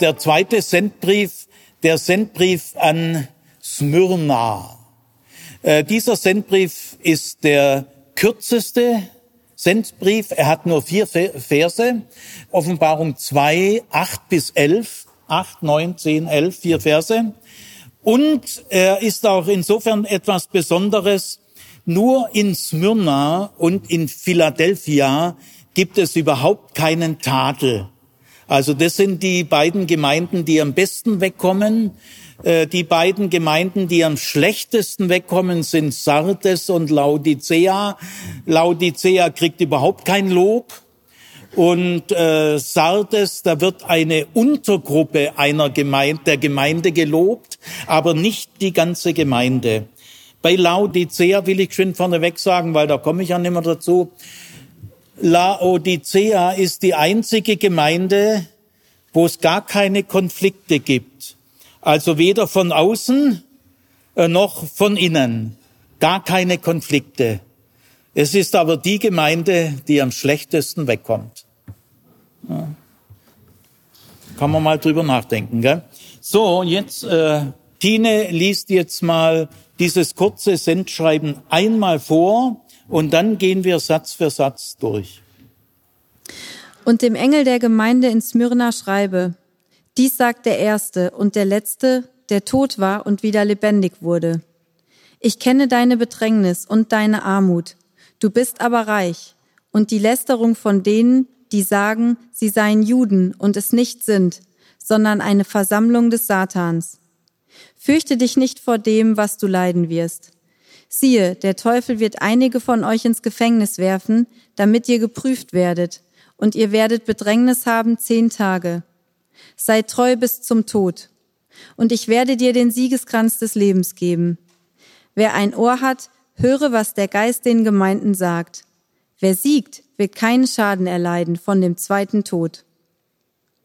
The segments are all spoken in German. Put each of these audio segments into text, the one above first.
der zweite Sendbrief, der Sendbrief an Smyrna. Äh, dieser Sendbrief ist der kürzeste Sendbrief. Er hat nur vier Verse. Offenbarung 2, 8 bis 11. 8, 9, 10, 11, vier Verse. Und er ist auch insofern etwas Besonderes. Nur in Smyrna und in Philadelphia gibt es überhaupt keinen Tadel. Also das sind die beiden Gemeinden, die am besten wegkommen. Äh, die beiden Gemeinden, die am schlechtesten wegkommen, sind Sardes und Laodicea. Laodicea kriegt überhaupt kein Lob. Und äh, Sardes, da wird eine Untergruppe einer Gemeinde, der Gemeinde gelobt, aber nicht die ganze Gemeinde. Bei Laodicea will ich schön vorneweg sagen, weil da komme ich ja nicht mehr dazu. Laodicea ist die einzige Gemeinde, wo es gar keine Konflikte gibt. Also weder von außen äh, noch von innen. Gar keine Konflikte. Es ist aber die Gemeinde, die am schlechtesten wegkommt. Ja. Kann man mal drüber nachdenken. Gell? So, jetzt, äh, Tine liest jetzt mal dieses kurze Sendschreiben einmal vor und dann gehen wir Satz für Satz durch. Und dem Engel der Gemeinde in Smyrna schreibe, dies sagt der Erste und der Letzte, der tot war und wieder lebendig wurde. Ich kenne deine Bedrängnis und deine Armut. Du bist aber reich. Und die Lästerung von denen, die sagen, sie seien Juden und es nicht sind, sondern eine Versammlung des Satans. Fürchte dich nicht vor dem, was du leiden wirst. Siehe, der Teufel wird einige von euch ins Gefängnis werfen, damit ihr geprüft werdet, und ihr werdet Bedrängnis haben zehn Tage. Seid treu bis zum Tod, und ich werde dir den Siegeskranz des Lebens geben. Wer ein Ohr hat, höre, was der Geist den Gemeinden sagt. Wer siegt, wird keinen Schaden erleiden von dem zweiten Tod.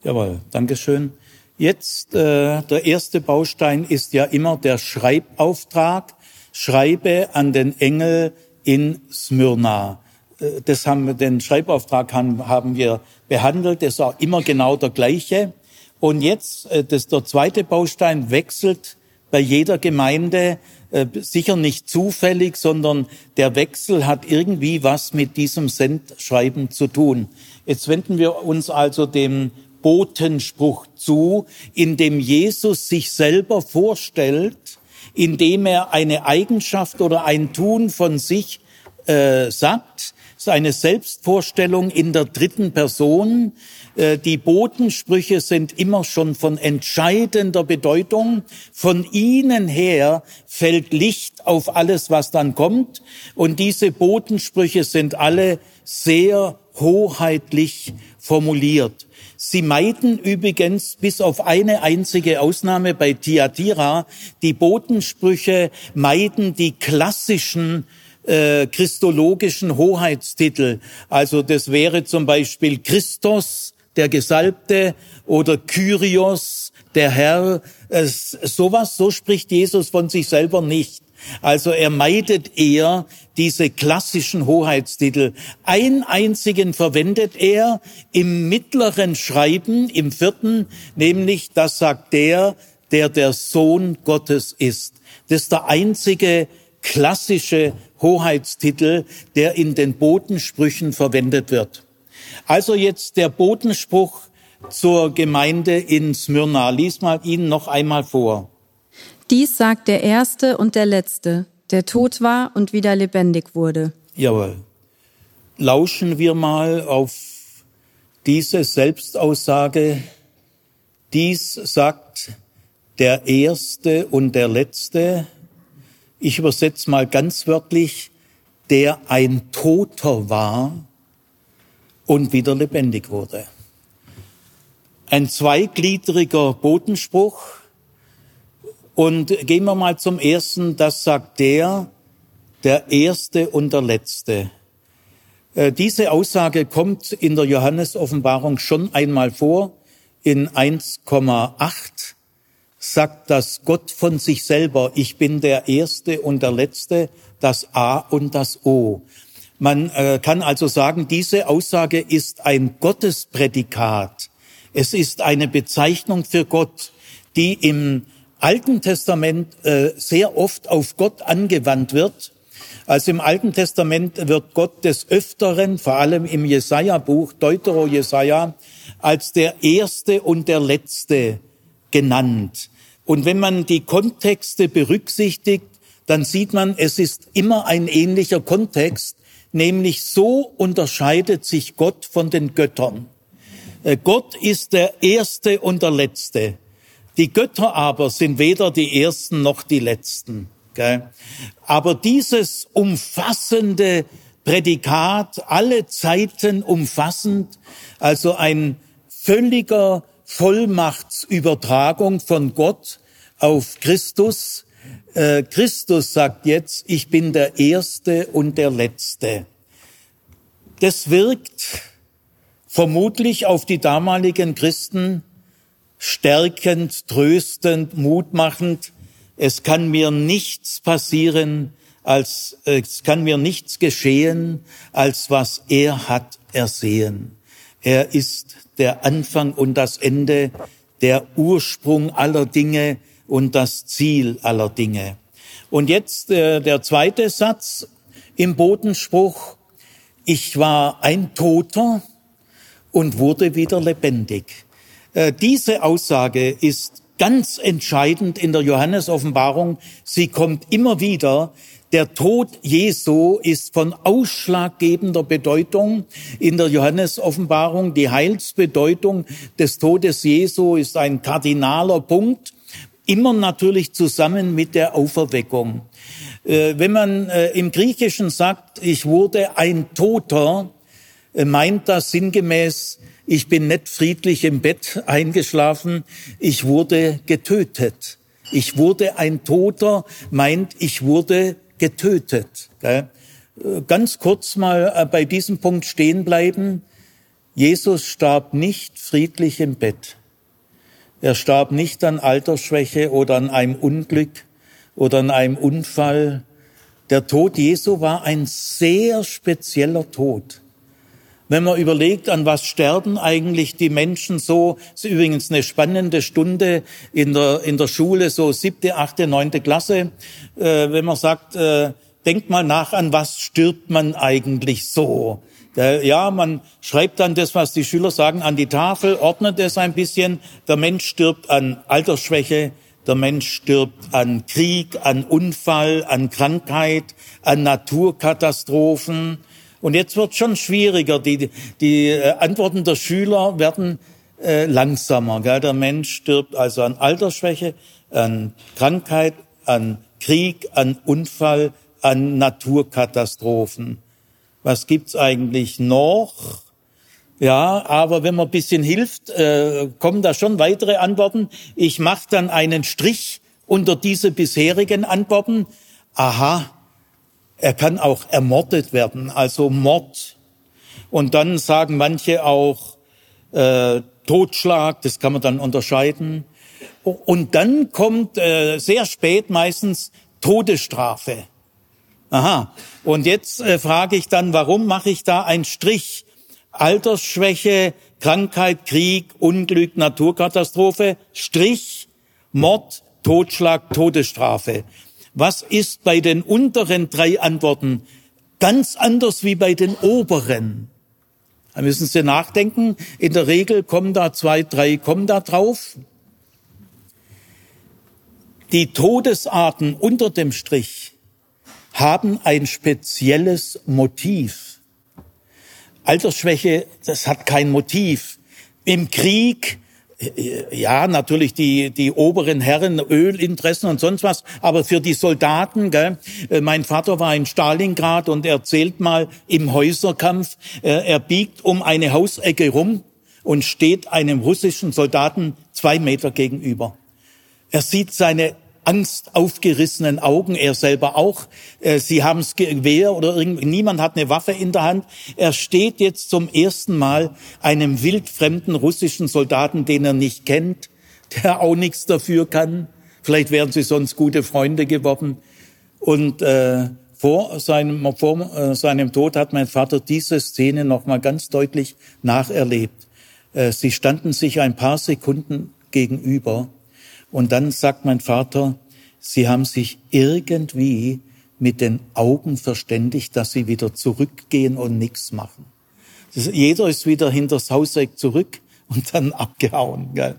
Jawohl, Dankeschön. Jetzt äh, der erste Baustein ist ja immer der Schreibauftrag schreibe an den Engel in Smyrna. Äh, das haben wir, den Schreibauftrag haben, haben wir behandelt. Das auch immer genau der gleiche. Und jetzt, äh, das, der zweite Baustein wechselt bei jeder Gemeinde, äh, sicher nicht zufällig, sondern der Wechsel hat irgendwie was mit diesem Sendschreiben zu tun. Jetzt wenden wir uns also dem Botenspruch zu, in dem Jesus sich selber vorstellt indem er eine Eigenschaft oder ein Tun von sich äh, sagt, seine Selbstvorstellung in der dritten Person. Äh, die Botensprüche sind immer schon von entscheidender Bedeutung. Von ihnen her fällt Licht auf alles, was dann kommt. Und diese Botensprüche sind alle sehr hoheitlich formuliert. Sie meiden übrigens bis auf eine einzige Ausnahme bei Tiatira, die Botensprüche meiden die klassischen äh, christologischen Hoheitstitel. Also das wäre zum Beispiel Christus, der Gesalbte, oder Kyrios, der Herr. Es, sowas, so spricht Jesus von sich selber nicht. Also er meidet eher diese klassischen Hoheitstitel. Ein einzigen verwendet er im mittleren Schreiben, im vierten, nämlich das sagt der, der der Sohn Gottes ist. Das ist der einzige klassische Hoheitstitel, der in den Botensprüchen verwendet wird. Also jetzt der Botenspruch zur Gemeinde in Smyrna. Lies mal ihn noch einmal vor. Dies sagt der Erste und der Letzte, der tot war und wieder lebendig wurde. Jawohl. Lauschen wir mal auf diese Selbstaussage. Dies sagt der Erste und der Letzte. Ich übersetze mal ganz wörtlich, der ein Toter war und wieder lebendig wurde. Ein zweigliedriger Botenspruch, und gehen wir mal zum ersten, das sagt der, der Erste und der Letzte. Äh, diese Aussage kommt in der Johannes-Offenbarung schon einmal vor. In 1,8 sagt das Gott von sich selber, ich bin der Erste und der Letzte, das A und das O. Man äh, kann also sagen, diese Aussage ist ein Gottesprädikat. Es ist eine Bezeichnung für Gott, die im Alten Testament äh, sehr oft auf Gott angewandt wird. Also im Alten Testament wird Gott des Öfteren, vor allem im Jesaja-Buch, Deutero-Jesaja, als der Erste und der Letzte genannt. Und wenn man die Kontexte berücksichtigt, dann sieht man, es ist immer ein ähnlicher Kontext, nämlich so unterscheidet sich Gott von den Göttern. Äh, Gott ist der Erste und der Letzte. Die Götter aber sind weder die Ersten noch die Letzten. Aber dieses umfassende Prädikat, alle Zeiten umfassend, also ein völliger Vollmachtsübertragung von Gott auf Christus. Äh, Christus sagt jetzt, ich bin der Erste und der Letzte. Das wirkt vermutlich auf die damaligen Christen stärkend, tröstend, mutmachend. Es kann mir nichts passieren, als es kann mir nichts geschehen, als was er hat ersehen. Er ist der Anfang und das Ende, der Ursprung aller Dinge und das Ziel aller Dinge. Und jetzt äh, der zweite Satz im Bodenspruch. Ich war ein Toter und wurde wieder lebendig. Äh, diese Aussage ist ganz entscheidend in der Johannes-Offenbarung. Sie kommt immer wieder, der Tod Jesu ist von ausschlaggebender Bedeutung in der Johannes-Offenbarung. Die Heilsbedeutung des Todes Jesu ist ein kardinaler Punkt, immer natürlich zusammen mit der Auferweckung. Äh, wenn man äh, im Griechischen sagt, ich wurde ein Toter, meint das sinngemäß, ich bin nicht friedlich im Bett eingeschlafen, ich wurde getötet. Ich wurde ein Toter, meint, ich wurde getötet. Gell? Ganz kurz mal äh, bei diesem Punkt stehen bleiben. Jesus starb nicht friedlich im Bett. Er starb nicht an Altersschwäche oder an einem Unglück oder an einem Unfall. Der Tod Jesu war ein sehr spezieller Tod. Wenn man überlegt, an was sterben eigentlich die Menschen so, ist übrigens eine spannende Stunde in der, in der Schule, so siebte, achte, neunte Klasse, äh, wenn man sagt, äh, denkt mal nach, an was stirbt man eigentlich so. Ja, man schreibt dann das, was die Schüler sagen, an die Tafel, ordnet es ein bisschen. Der Mensch stirbt an Altersschwäche, der Mensch stirbt an Krieg, an Unfall, an Krankheit, an Naturkatastrophen. Und jetzt wird schon schwieriger. Die, die äh, Antworten der Schüler werden äh, langsamer. Gell? Der Mensch stirbt also an Altersschwäche, an Krankheit, an Krieg, an Unfall, an Naturkatastrophen. Was gibt's eigentlich noch? Ja, aber wenn man bisschen hilft, äh, kommen da schon weitere Antworten. Ich mache dann einen Strich unter diese bisherigen Antworten. Aha, er kann auch ermordet werden, also Mord. Und dann sagen manche auch äh, Totschlag, das kann man dann unterscheiden. Und dann kommt äh, sehr spät meistens Todesstrafe. Aha. Und jetzt äh, frage ich dann, warum mache ich da einen Strich? Altersschwäche, Krankheit, Krieg, Unglück, Naturkatastrophe, Strich, Mord, Totschlag, Todesstrafe. Was ist bei den unteren drei Antworten ganz anders wie bei den oberen? Da müssen Sie nachdenken. In der Regel kommen da zwei, drei, kommen da drauf. Die Todesarten unter dem Strich haben ein spezielles Motiv. Altersschwäche, das hat kein Motiv. Im Krieg ja, natürlich die, die oberen Herren, Ölinteressen und sonst was, aber für die Soldaten, gell, äh, mein Vater war in Stalingrad und erzählt mal im Häuserkampf, äh, er biegt um eine Hausecke rum und steht einem russischen Soldaten zwei Meter gegenüber. Er sieht seine Angst aufgerissenen Augen, er selber auch. Äh, sie haben es Gewehr oder irgend, niemand hat eine Waffe in der Hand. Er steht jetzt zum ersten Mal einem wildfremden russischen Soldaten, den er nicht kennt, der auch nichts dafür kann. Vielleicht wären sie sonst gute Freunde geworden. Und äh, vor seinem, vor äh, seinem Tod hat mein Vater diese Szene nochmal ganz deutlich nacherlebt. Äh, sie standen sich ein paar Sekunden gegenüber und dann sagt mein Vater, sie haben sich irgendwie mit den Augen verständigt, dass sie wieder zurückgehen und nichts machen. Jeder ist wieder hinter das Hauseck zurück und dann abgehauen. Gell?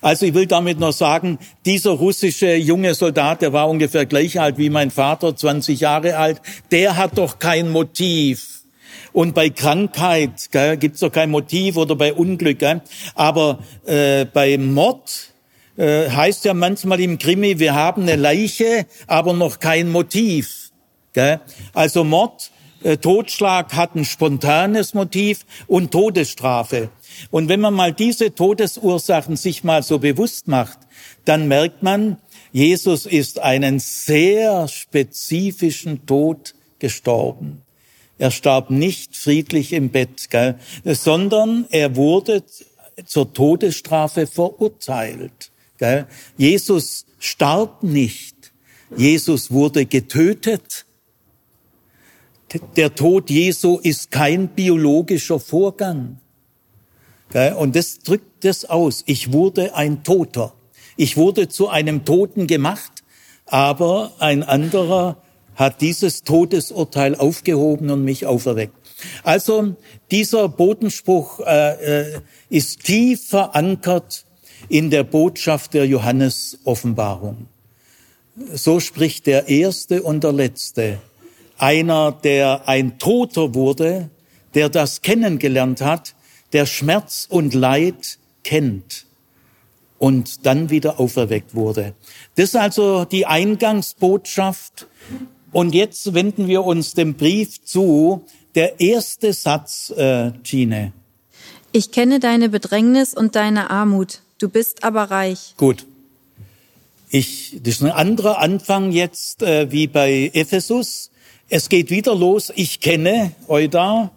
Also ich will damit noch sagen, dieser russische junge Soldat, der war ungefähr gleich alt wie mein Vater, 20 Jahre alt, der hat doch kein Motiv. Und bei Krankheit gibt es doch kein Motiv oder bei Unglück. Gell? Aber äh, bei Mord äh, heißt ja manchmal im Krimi, wir haben eine Leiche, aber noch kein Motiv. Gell? Also Mord, äh, Totschlag hat ein spontanes Motiv und Todesstrafe. Und wenn man mal diese Todesursachen sich mal so bewusst macht, dann merkt man, Jesus ist einen sehr spezifischen Tod gestorben. Er starb nicht friedlich im Bett, gell, sondern er wurde zur Todesstrafe verurteilt. Jesus starb nicht. Jesus wurde getötet. Der Tod Jesu ist kein biologischer Vorgang. Und das drückt das aus. Ich wurde ein Toter. Ich wurde zu einem Toten gemacht, aber ein anderer hat dieses Todesurteil aufgehoben und mich auferweckt. Also dieser Bodenspruch äh, äh, ist tief verankert in der Botschaft der Johannes-Offenbarung. So spricht der Erste und der Letzte. Einer, der ein Toter wurde, der das kennengelernt hat, der Schmerz und Leid kennt und dann wieder auferweckt wurde. Das ist also die Eingangsbotschaft. Und jetzt wenden wir uns dem Brief zu. Der erste Satz, äh, Gine. Ich kenne deine Bedrängnis und deine Armut. Du bist aber reich. Gut. Ich, das ist ein anderer Anfang jetzt äh, wie bei Ephesus. Es geht wieder los. Ich kenne Euda,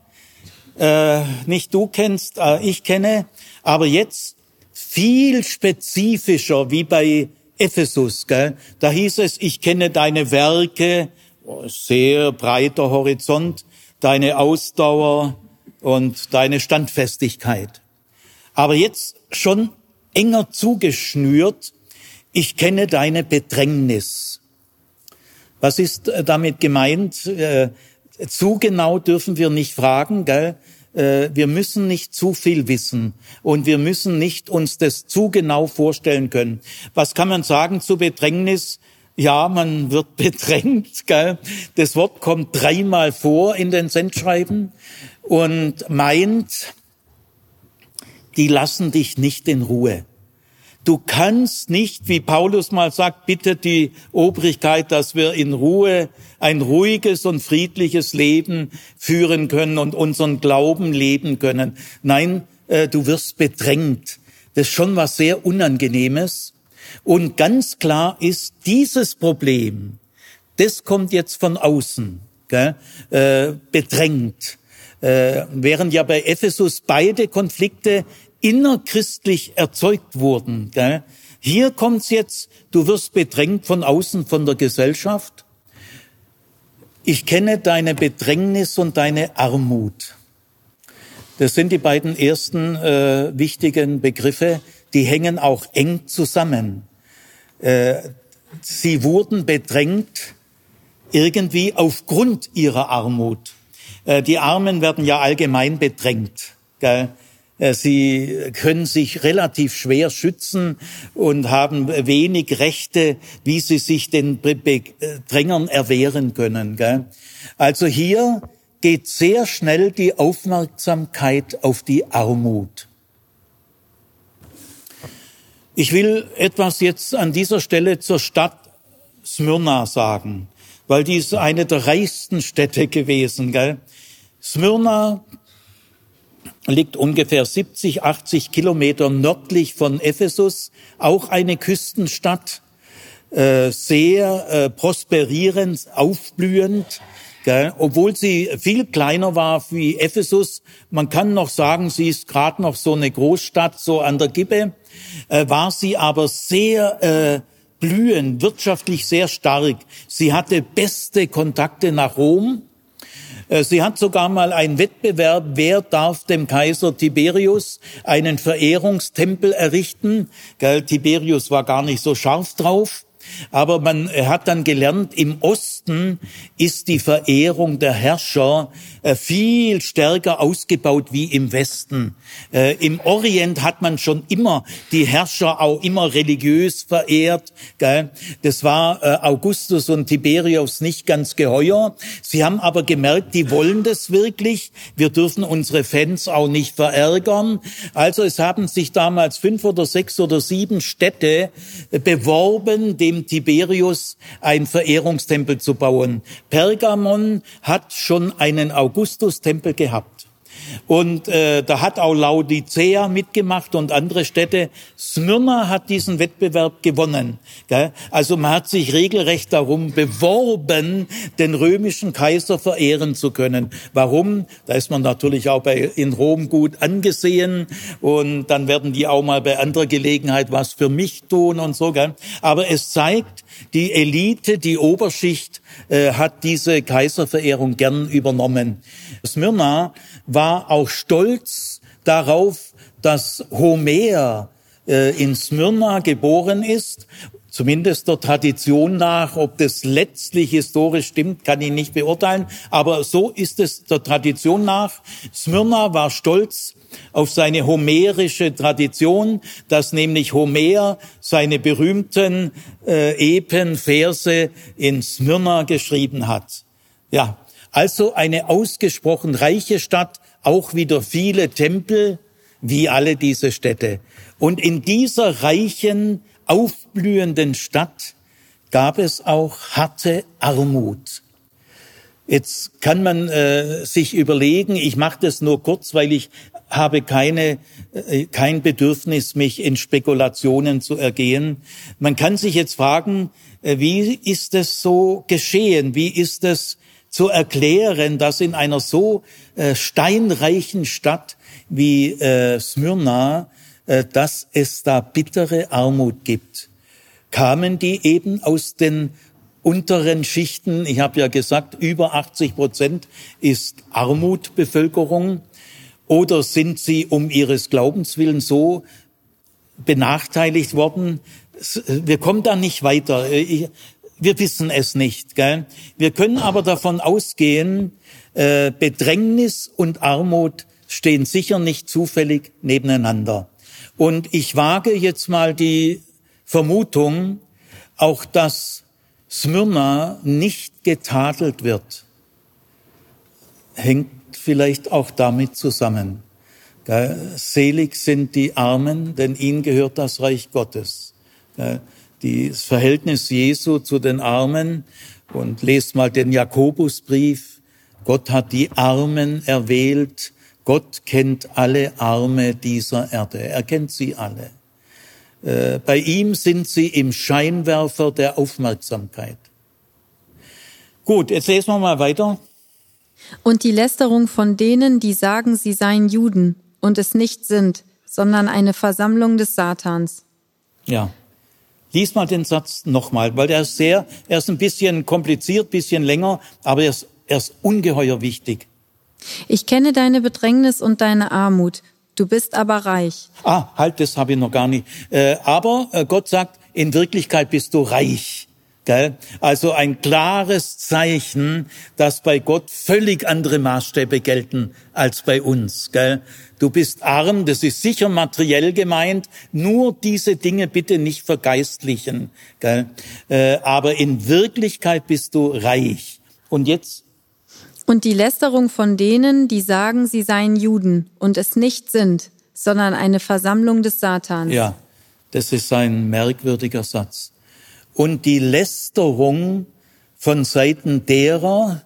äh, nicht du kennst, äh, ich kenne, aber jetzt viel spezifischer wie bei Ephesus. Gell? Da hieß es, ich kenne deine Werke, oh, sehr breiter Horizont, deine Ausdauer und deine Standfestigkeit. Aber jetzt schon enger zugeschnürt, ich kenne deine Bedrängnis. Was ist äh, damit gemeint? Äh, zu genau dürfen wir nicht fragen, gell? Äh, wir müssen nicht zu viel wissen und wir müssen nicht uns das zu genau vorstellen können. Was kann man sagen zu Bedrängnis? Ja, man wird bedrängt. Gell? Das Wort kommt dreimal vor in den Sendschreiben und meint, die lassen dich nicht in Ruhe. Du kannst nicht, wie Paulus mal sagt, bitte die Obrigkeit, dass wir in Ruhe ein ruhiges und friedliches Leben führen können und unseren Glauben leben können. Nein, äh, du wirst bedrängt. Das ist schon was sehr Unangenehmes. Und ganz klar ist, dieses Problem, das kommt jetzt von außen, gell, äh, bedrängt. Äh, während ja bei Ephesus beide Konflikte innerchristlich erzeugt wurden. Gell? Hier kommt's jetzt, du wirst bedrängt von außen, von der Gesellschaft. Ich kenne deine Bedrängnis und deine Armut. Das sind die beiden ersten äh, wichtigen Begriffe, die hängen auch eng zusammen. Äh, sie wurden bedrängt irgendwie aufgrund ihrer Armut. Äh, die Armen werden ja allgemein bedrängt. Gell? Äh, sie können sich relativ schwer schützen und haben wenig Rechte, wie sie sich den Drängern erwehren können. Also hier geht sehr schnell die Aufmerksamkeit auf die Armut. Ich will etwas jetzt an dieser Stelle zur Stadt Smyrna sagen, weil die ist eine der reichsten Städte gewesen. Gell? Smyrna liegt ungefähr 70, 80 Kilometer nördlich von Ephesus, auch eine Küstenstadt, äh, sehr äh, prosperierend, aufblühend, gell? obwohl sie viel kleiner war wie Ephesus. Man kann noch sagen, sie ist gerade noch so eine Großstadt, so an der Gippe, äh, war sie aber sehr äh, blühend, wirtschaftlich sehr stark. Sie hatte beste Kontakte nach Rom sie hat sogar mal einen Wettbewerb, wer darf dem Kaiser Tiberius einen Verehrungstempel errichten. Tiberius war gar nicht so scharf drauf. Aber man hat dann gelernt, im Osten ist die Verehrung der Herrscher äh, viel stärker ausgebaut wie im Westen. Äh, Im Orient hat man schon immer die Herrscher auch immer religiös verehrt. Das war äh, Augustus und Tiberius nicht ganz geheuer. Sie haben aber gemerkt, die wollen das wirklich. Wir dürfen unsere Fans auch nicht verärgern. Also es haben sich damals fünf oder sechs oder sieben Städte beworben, dem Tiberius ein Verehrungstempel zu bauen. Pergamon hat schon einen Augustustempel gehabt. Und äh, da hat auch Laodicea mitgemacht und andere Städte. Smyrna hat diesen Wettbewerb gewonnen. Gell? Also man hat sich regelrecht darum beworben, den römischen Kaiser verehren zu können. Warum? Da ist man natürlich auch bei, in Rom gut angesehen und dann werden die auch mal bei anderer Gelegenheit was für mich tun und so. Gell? Aber es zeigt, die Elite, die Oberschicht äh, hat diese Kaiserverehrung gern übernommen. Smyrna war auch stolz darauf, dass Homer äh, in Smyrna geboren ist zumindest der Tradition nach, ob das letztlich historisch stimmt, kann ich nicht beurteilen, aber so ist es der Tradition nach. Smyrna war stolz auf seine homerische Tradition, dass nämlich Homer seine berühmten äh, Epen, Verse in Smyrna geschrieben hat. Ja, also eine ausgesprochen reiche Stadt, auch wieder viele Tempel, wie alle diese Städte. Und in dieser reichen, aufblühenden Stadt gab es auch harte Armut. Jetzt kann man äh, sich überlegen, ich mache das nur kurz, weil ich habe keine, äh, kein Bedürfnis, mich in Spekulationen zu ergehen. Man kann sich jetzt fragen, äh, wie ist es so geschehen? Wie ist es zu erklären, dass in einer so äh, steinreichen Stadt wie Smyrna, dass es da bittere Armut gibt? Kamen die eben aus den unteren Schichten? Ich habe ja gesagt, über 80 Prozent ist Armutbevölkerung. Oder sind sie um ihres Glaubens willen so benachteiligt worden? Wir kommen da nicht weiter. Wir wissen es nicht. Gell? Wir können aber davon ausgehen, äh, Bedrängnis und Armut stehen sicher nicht zufällig nebeneinander. Und ich wage jetzt mal die Vermutung, auch dass Smyrna nicht getadelt wird, hängt vielleicht auch damit zusammen. Selig sind die Armen, denn ihnen gehört das Reich Gottes. Das Verhältnis Jesu zu den Armen und lest mal den Jakobusbrief. Gott hat die Armen erwählt. Gott kennt alle Arme dieser Erde. Er kennt sie alle. Äh, bei ihm sind sie im Scheinwerfer der Aufmerksamkeit. Gut, jetzt lesen wir mal weiter und die Lästerung von denen, die sagen, sie seien Juden und es nicht sind, sondern eine Versammlung des Satans. Ja. Lies mal den Satz nochmal, weil der ist sehr, er ist ein bisschen kompliziert, bisschen länger, aber er ist, er ist ungeheuer wichtig. Ich kenne deine Bedrängnis und deine Armut. Du bist aber reich. Ah, halt, das habe ich noch gar nicht. Äh, aber äh, Gott sagt, in Wirklichkeit bist du reich. Gell? Also ein klares Zeichen, dass bei Gott völlig andere Maßstäbe gelten als bei uns. Gell? Du bist arm, das ist sicher materiell gemeint, nur diese Dinge bitte nicht vergeistlichen. Gell? Äh, aber in Wirklichkeit bist du reich. Und jetzt? Und die Lästerung von denen, die sagen, sie seien Juden und es nicht sind, sondern eine Versammlung des Satans. Ja, das ist ein merkwürdiger Satz und die Lästerung von Seiten derer,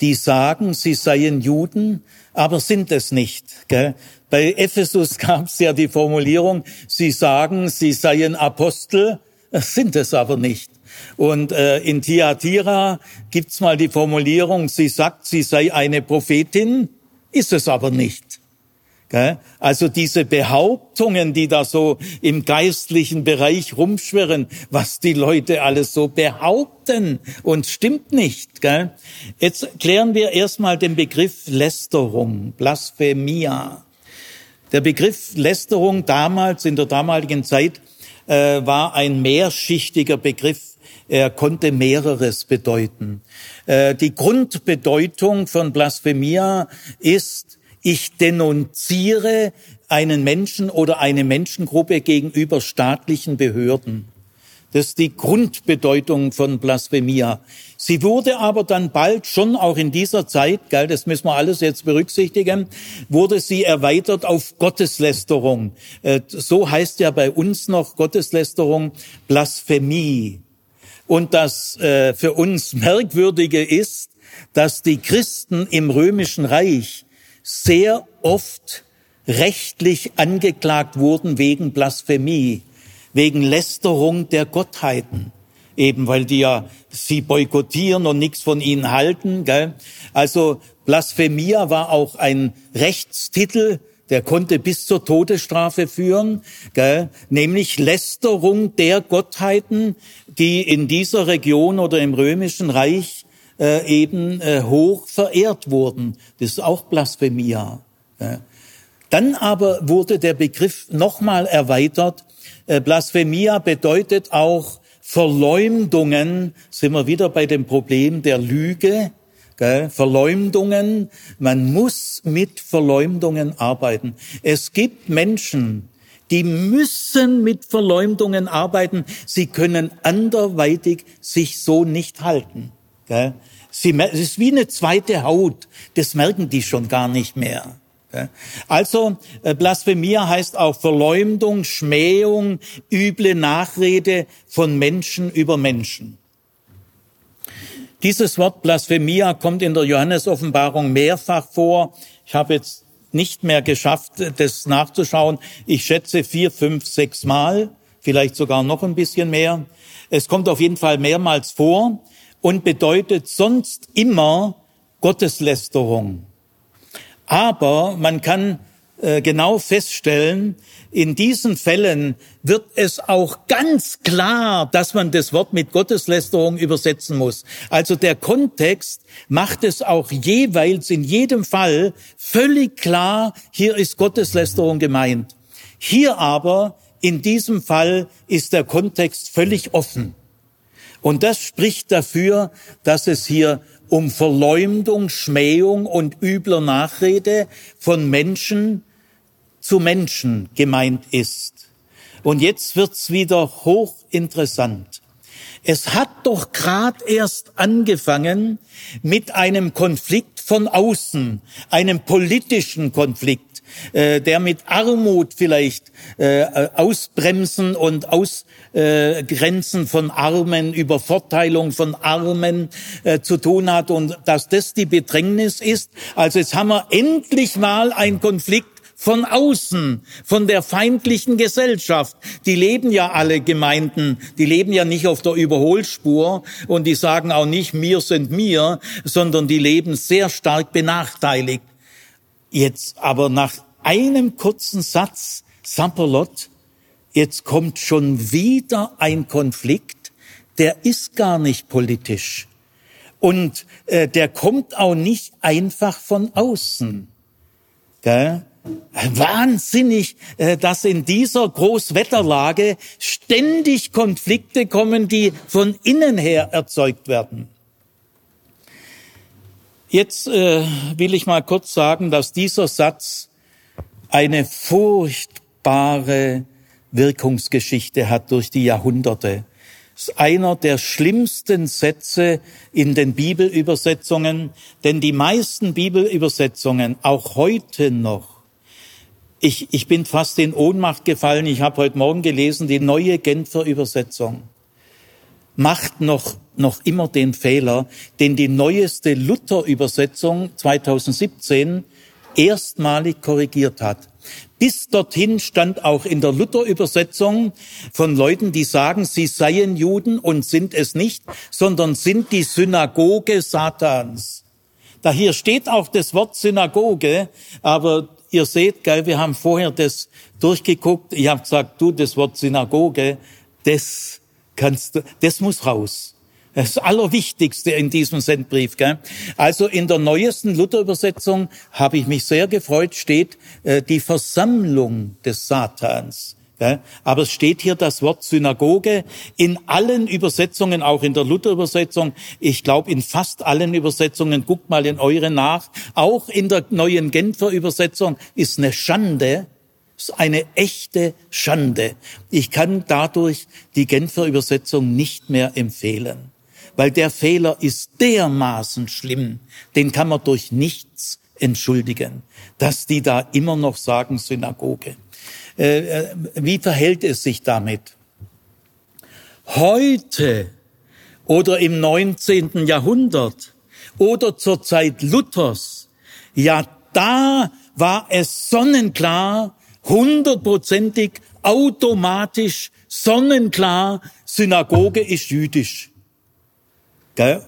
die sagen, sie seien Juden, aber sind es nicht. Gell? Bei Ephesus gab es ja die Formulierung, sie sagen, sie seien Apostel, sind es aber nicht. Und äh, in Thyatira gibt's mal die Formulierung, sie sagt, sie sei eine Prophetin, ist es aber nicht. Also diese Behauptungen, die da so im geistlichen Bereich rumschwirren, was die Leute alles so behaupten und stimmt nicht. Jetzt klären wir erstmal den Begriff Lästerung, Blasphemia. Der Begriff Lästerung damals, in der damaligen Zeit, äh, war ein mehrschichtiger Begriff. Er konnte mehreres bedeuten. Äh, die Grundbedeutung von Blasphemia ist, ich denunziere einen Menschen oder eine Menschengruppe gegenüber staatlichen Behörden. Das ist die Grundbedeutung von Blasphemia. Sie wurde aber dann bald schon auch in dieser Zeit, gell, das müssen wir alles jetzt berücksichtigen, wurde sie erweitert auf Gotteslästerung. Äh, so heißt ja bei uns noch Gotteslästerung Blasphemie. Und das äh, für uns Merkwürdige ist, dass die Christen im römischen Reich sehr oft rechtlich angeklagt wurden wegen Blasphemie, wegen Lästerung der Gottheiten. Eben weil die ja sie boykottieren und nichts von ihnen halten. Gell? Also Blasphemia war auch ein Rechtstitel, der konnte bis zur Todesstrafe führen, gell? nämlich Lästerung der Gottheiten, die in dieser Region oder im römischen Reich äh, eben äh, hoch verehrt wurden. Das ist auch Blasphemia. Ja. Dann aber wurde der Begriff nochmal erweitert. Äh, Blasphemia bedeutet auch Verleumdungen, sind wir wieder bei dem Problem der Lüge, Gell? Verleumdungen, man muss mit Verleumdungen arbeiten. Es gibt Menschen, die müssen mit Verleumdungen arbeiten. Sie können anderweitig sich so nicht halten. Sie, es ist wie eine zweite Haut. Das merken die schon gar nicht mehr. Also äh, Blasphemia heißt auch Verleumdung, Schmähung, üble Nachrede von Menschen über Menschen. Dieses Wort Blasphemia kommt in der Johannesoffenbarung mehrfach vor. Ich habe jetzt nicht mehr geschafft, das nachzuschauen. Ich schätze vier, fünf, sechs Mal, vielleicht sogar noch ein bisschen mehr. Es kommt auf jeden Fall mehrmals vor und bedeutet sonst immer Gotteslästerung. Aber man kann äh, genau feststellen, in diesen Fällen wird es auch ganz klar, dass man das Wort mit Gotteslästerung übersetzen muss. Also der Kontext macht es auch jeweils in jedem Fall völlig klar, hier ist Gotteslästerung gemeint. Hier aber, in diesem Fall, ist der Kontext völlig offen. Und das spricht dafür, dass es hier um Verleumdung, Schmähung und übler Nachrede von Menschen zu Menschen gemeint ist. Und jetzt wird's wieder hochinteressant. Es hat doch gerade erst angefangen mit einem Konflikt von außen, einem politischen Konflikt, äh, der mit Armut vielleicht äh, ausbremsen und ausgrenzen von Armen, Übervorteilung von Armen äh, zu tun hat und dass das die Bedrängnis ist. Also jetzt haben wir endlich mal einen Konflikt von außen, von der feindlichen Gesellschaft. Die leben ja alle Gemeinden, die leben ja nicht auf der Überholspur und die sagen auch nicht, mir sind mir, sondern die leben sehr stark benachteiligt. Jetzt aber nach einem kurzen Satz, Samperlot, jetzt kommt schon wieder ein Konflikt, der ist gar nicht politisch. Und äh, der kommt auch nicht einfach von außen. Gell? Wahnsinnig, äh, dass in dieser Großwetterlage ständig Konflikte kommen, die von innen her erzeugt werden. Jetzt äh, will ich mal kurz sagen, dass dieser Satz eine furchtbare Wirkungsgeschichte hat durch die Jahrhunderte. Es ist einer der schlimmsten Sätze in den Bibelübersetzungen, denn die meisten Bibelübersetzungen, auch heute noch, ich, ich bin fast in Ohnmacht gefallen. Ich habe heute Morgen gelesen, die neue Genfer Übersetzung macht noch, noch immer den Fehler, den die neueste Luther-Übersetzung 2017 erstmalig korrigiert hat. Bis dorthin stand auch in der Luther-Übersetzung von Leuten, die sagen, sie seien Juden und sind es nicht, sondern sind die Synagoge Satans. Da hier steht auch das Wort Synagoge, aber ihr seht, gell, wir haben vorher das durchgeguckt. Ich habe gesagt, du, das Wort Synagoge, das kannst du, das muss raus. Das Allerwichtigste in diesem Sendbrief. Gell? Also in der neuesten Luther-Übersetzung habe ich mich sehr gefreut, steht äh, die Versammlung des Satans. Aber es steht hier das Wort Synagoge in allen Übersetzungen, auch in der Luther-Übersetzung. Ich glaube, in fast allen Übersetzungen, guckt mal in eure nach. Auch in der neuen Genfer Übersetzung ist eine Schande, ist eine echte Schande. Ich kann dadurch die Genfer Übersetzung nicht mehr empfehlen, weil der Fehler ist dermaßen schlimm, den kann man durch nichts entschuldigen, dass die da immer noch sagen Synagoge. Äh, äh, wie verhält es sich damit? Heute oder im 19. Jahrhundert oder zur Zeit Luthers, ja, da war es sonnenklar, hundertprozentig, automatisch, sonnenklar, Synagoge ist jüdisch. Gell?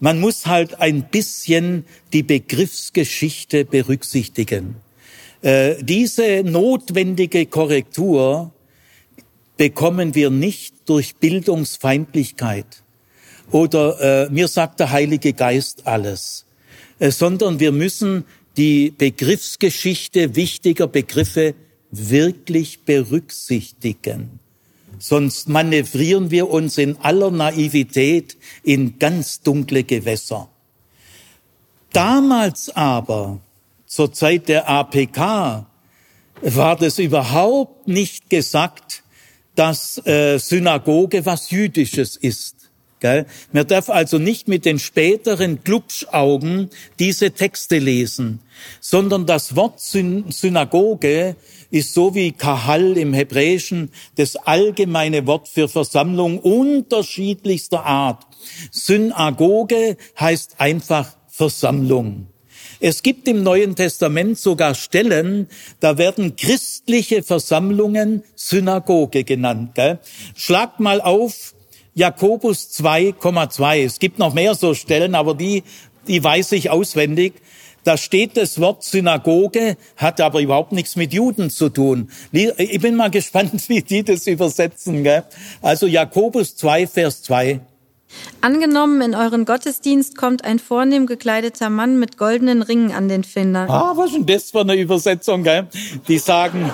Man muss halt ein bisschen die Begriffsgeschichte berücksichtigen. Äh, diese notwendige Korrektur bekommen wir nicht durch Bildungsfeindlichkeit oder äh, mir sagt der Heilige Geist alles, äh, sondern wir müssen die Begriffsgeschichte wichtiger Begriffe wirklich berücksichtigen. Sonst manövrieren wir uns in aller Naivität in ganz dunkle Gewässer. Damals aber zur Zeit der APK war das überhaupt nicht gesagt, dass äh, Synagoge was Jüdisches ist. Gell? Man darf also nicht mit den späteren Glubschaugen diese Texte lesen, sondern das Wort Synagoge ist so wie Kahal im Hebräischen das allgemeine Wort für Versammlung unterschiedlichster Art. Synagoge heißt einfach Versammlung. Es gibt im Neuen Testament sogar Stellen, da werden christliche Versammlungen Synagoge genannt. Gell? Schlagt mal auf Jakobus 2,2. Es gibt noch mehr so Stellen, aber die, die weiß ich auswendig. Da steht das Wort Synagoge, hat aber überhaupt nichts mit Juden zu tun. Ich bin mal gespannt, wie die das übersetzen. Gell? Also Jakobus 2, Vers 2. Angenommen, in euren Gottesdienst kommt ein vornehm gekleideter Mann mit goldenen Ringen an den Fingern. Ah, was ist denn das für eine Übersetzung, gell? Die sagen,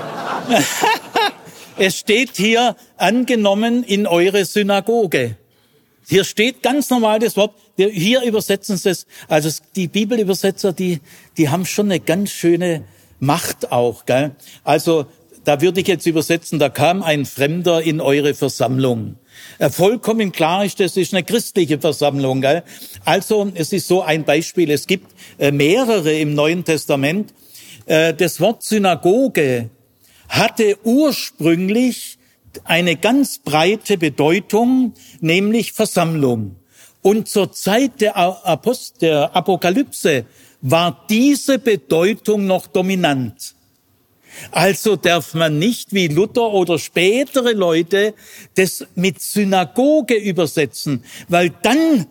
es steht hier, angenommen in eure Synagoge. Hier steht ganz normal das Wort, hier übersetzen sie es, also die Bibelübersetzer, die, die haben schon eine ganz schöne Macht auch, gell? Also, da würde ich jetzt übersetzen, da kam ein Fremder in eure Versammlung. Äh, vollkommen klar ist, das ist eine christliche Versammlung. Gell? Also es ist so ein Beispiel. Es gibt äh, mehrere im Neuen Testament. Äh, das Wort Synagoge hatte ursprünglich eine ganz breite Bedeutung, nämlich Versammlung. Und zur Zeit der, Apost der Apokalypse war diese Bedeutung noch dominant. Also darf man nicht wie Luther oder spätere Leute das mit Synagoge übersetzen, weil dann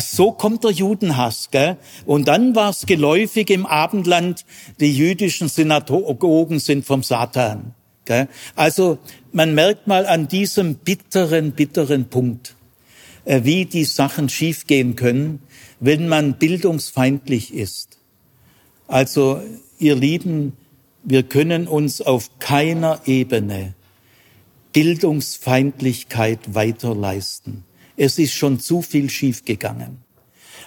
so kommt der Judenhass. Gell? Und dann war es geläufig im Abendland, die jüdischen Synagogen sind vom Satan. Gell? Also man merkt mal an diesem bitteren, bitteren Punkt, äh, wie die Sachen schiefgehen können, wenn man bildungsfeindlich ist. Also ihr Lieben, wir können uns auf keiner Ebene Bildungsfeindlichkeit weiter leisten. Es ist schon zu viel schiefgegangen.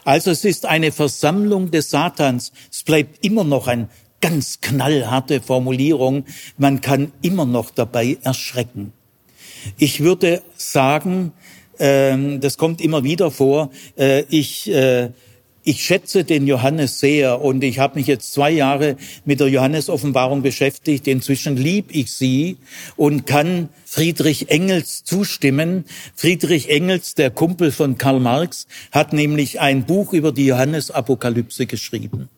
Also es ist eine Versammlung des Satans. Es bleibt immer noch eine ganz knallharte Formulierung. Man kann immer noch dabei erschrecken. Ich würde sagen, äh, das kommt immer wieder vor, äh, ich äh, ich schätze den Johannes sehr und ich habe mich jetzt zwei Jahre mit der Johannes-Offenbarung beschäftigt. Inzwischen lieb ich sie und kann Friedrich Engels zustimmen. Friedrich Engels, der Kumpel von Karl Marx, hat nämlich ein Buch über die Johannes-Apokalypse geschrieben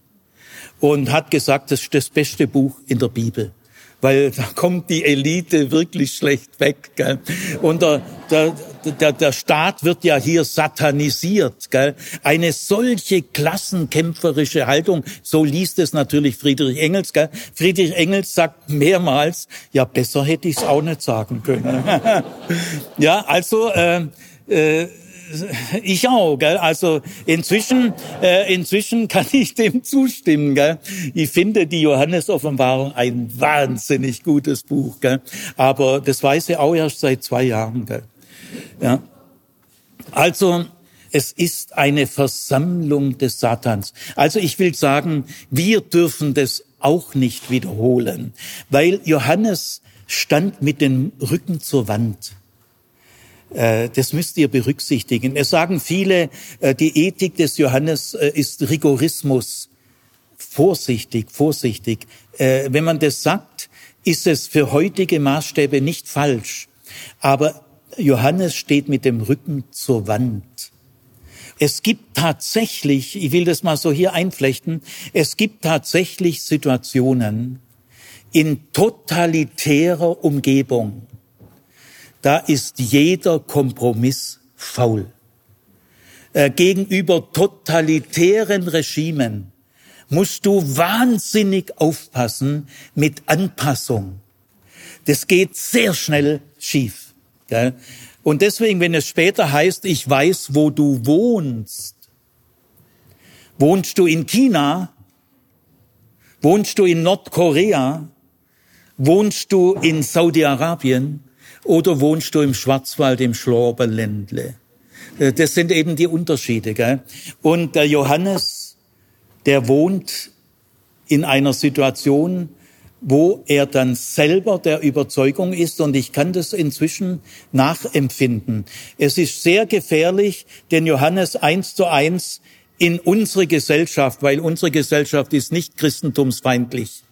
und hat gesagt, das ist das beste Buch in der Bibel weil da kommt die Elite wirklich schlecht weg. Gell? Und der, der, der, der Staat wird ja hier satanisiert. Gell? Eine solche klassenkämpferische Haltung, so liest es natürlich Friedrich Engels. Gell? Friedrich Engels sagt mehrmals, ja, besser hätte ich es auch nicht sagen können. ja, also äh, äh, ich auch, gell? Also inzwischen, äh, inzwischen kann ich dem zustimmen, gell? Ich finde die Johannes-Offenbarung ein wahnsinnig gutes Buch, gell? Aber das weiß ich auch erst seit zwei Jahren, gell? Ja. Also es ist eine Versammlung des Satans. Also ich will sagen, wir dürfen das auch nicht wiederholen, weil Johannes stand mit dem Rücken zur Wand. Äh, das müsst ihr berücksichtigen. Es sagen viele, äh, die Ethik des Johannes äh, ist Rigorismus. Vorsichtig, vorsichtig. Wenn man das sagt, ist es für heutige Maßstäbe nicht falsch. Aber Johannes steht mit dem Rücken zur Wand. Es gibt tatsächlich, ich will das mal so hier einflechten, es gibt tatsächlich Situationen in totalitärer Umgebung, da ist jeder Kompromiss faul. Äh, gegenüber totalitären Regimen musst du wahnsinnig aufpassen mit Anpassung. Das geht sehr schnell schief. Und deswegen, wenn es später heißt, ich weiß, wo du wohnst, wohnst du in China, wohnst du in Nordkorea, wohnst du in Saudi-Arabien, oder wohnst du im Schwarzwald, im Schlorberländle? Äh, das sind eben die Unterschiede. Gell? Und der Johannes, der wohnt in einer Situation, wo er dann selber der Überzeugung ist, und ich kann das inzwischen nachempfinden. Es ist sehr gefährlich, den Johannes eins zu eins in unsere Gesellschaft, weil unsere Gesellschaft ist nicht christentumsfeindlich.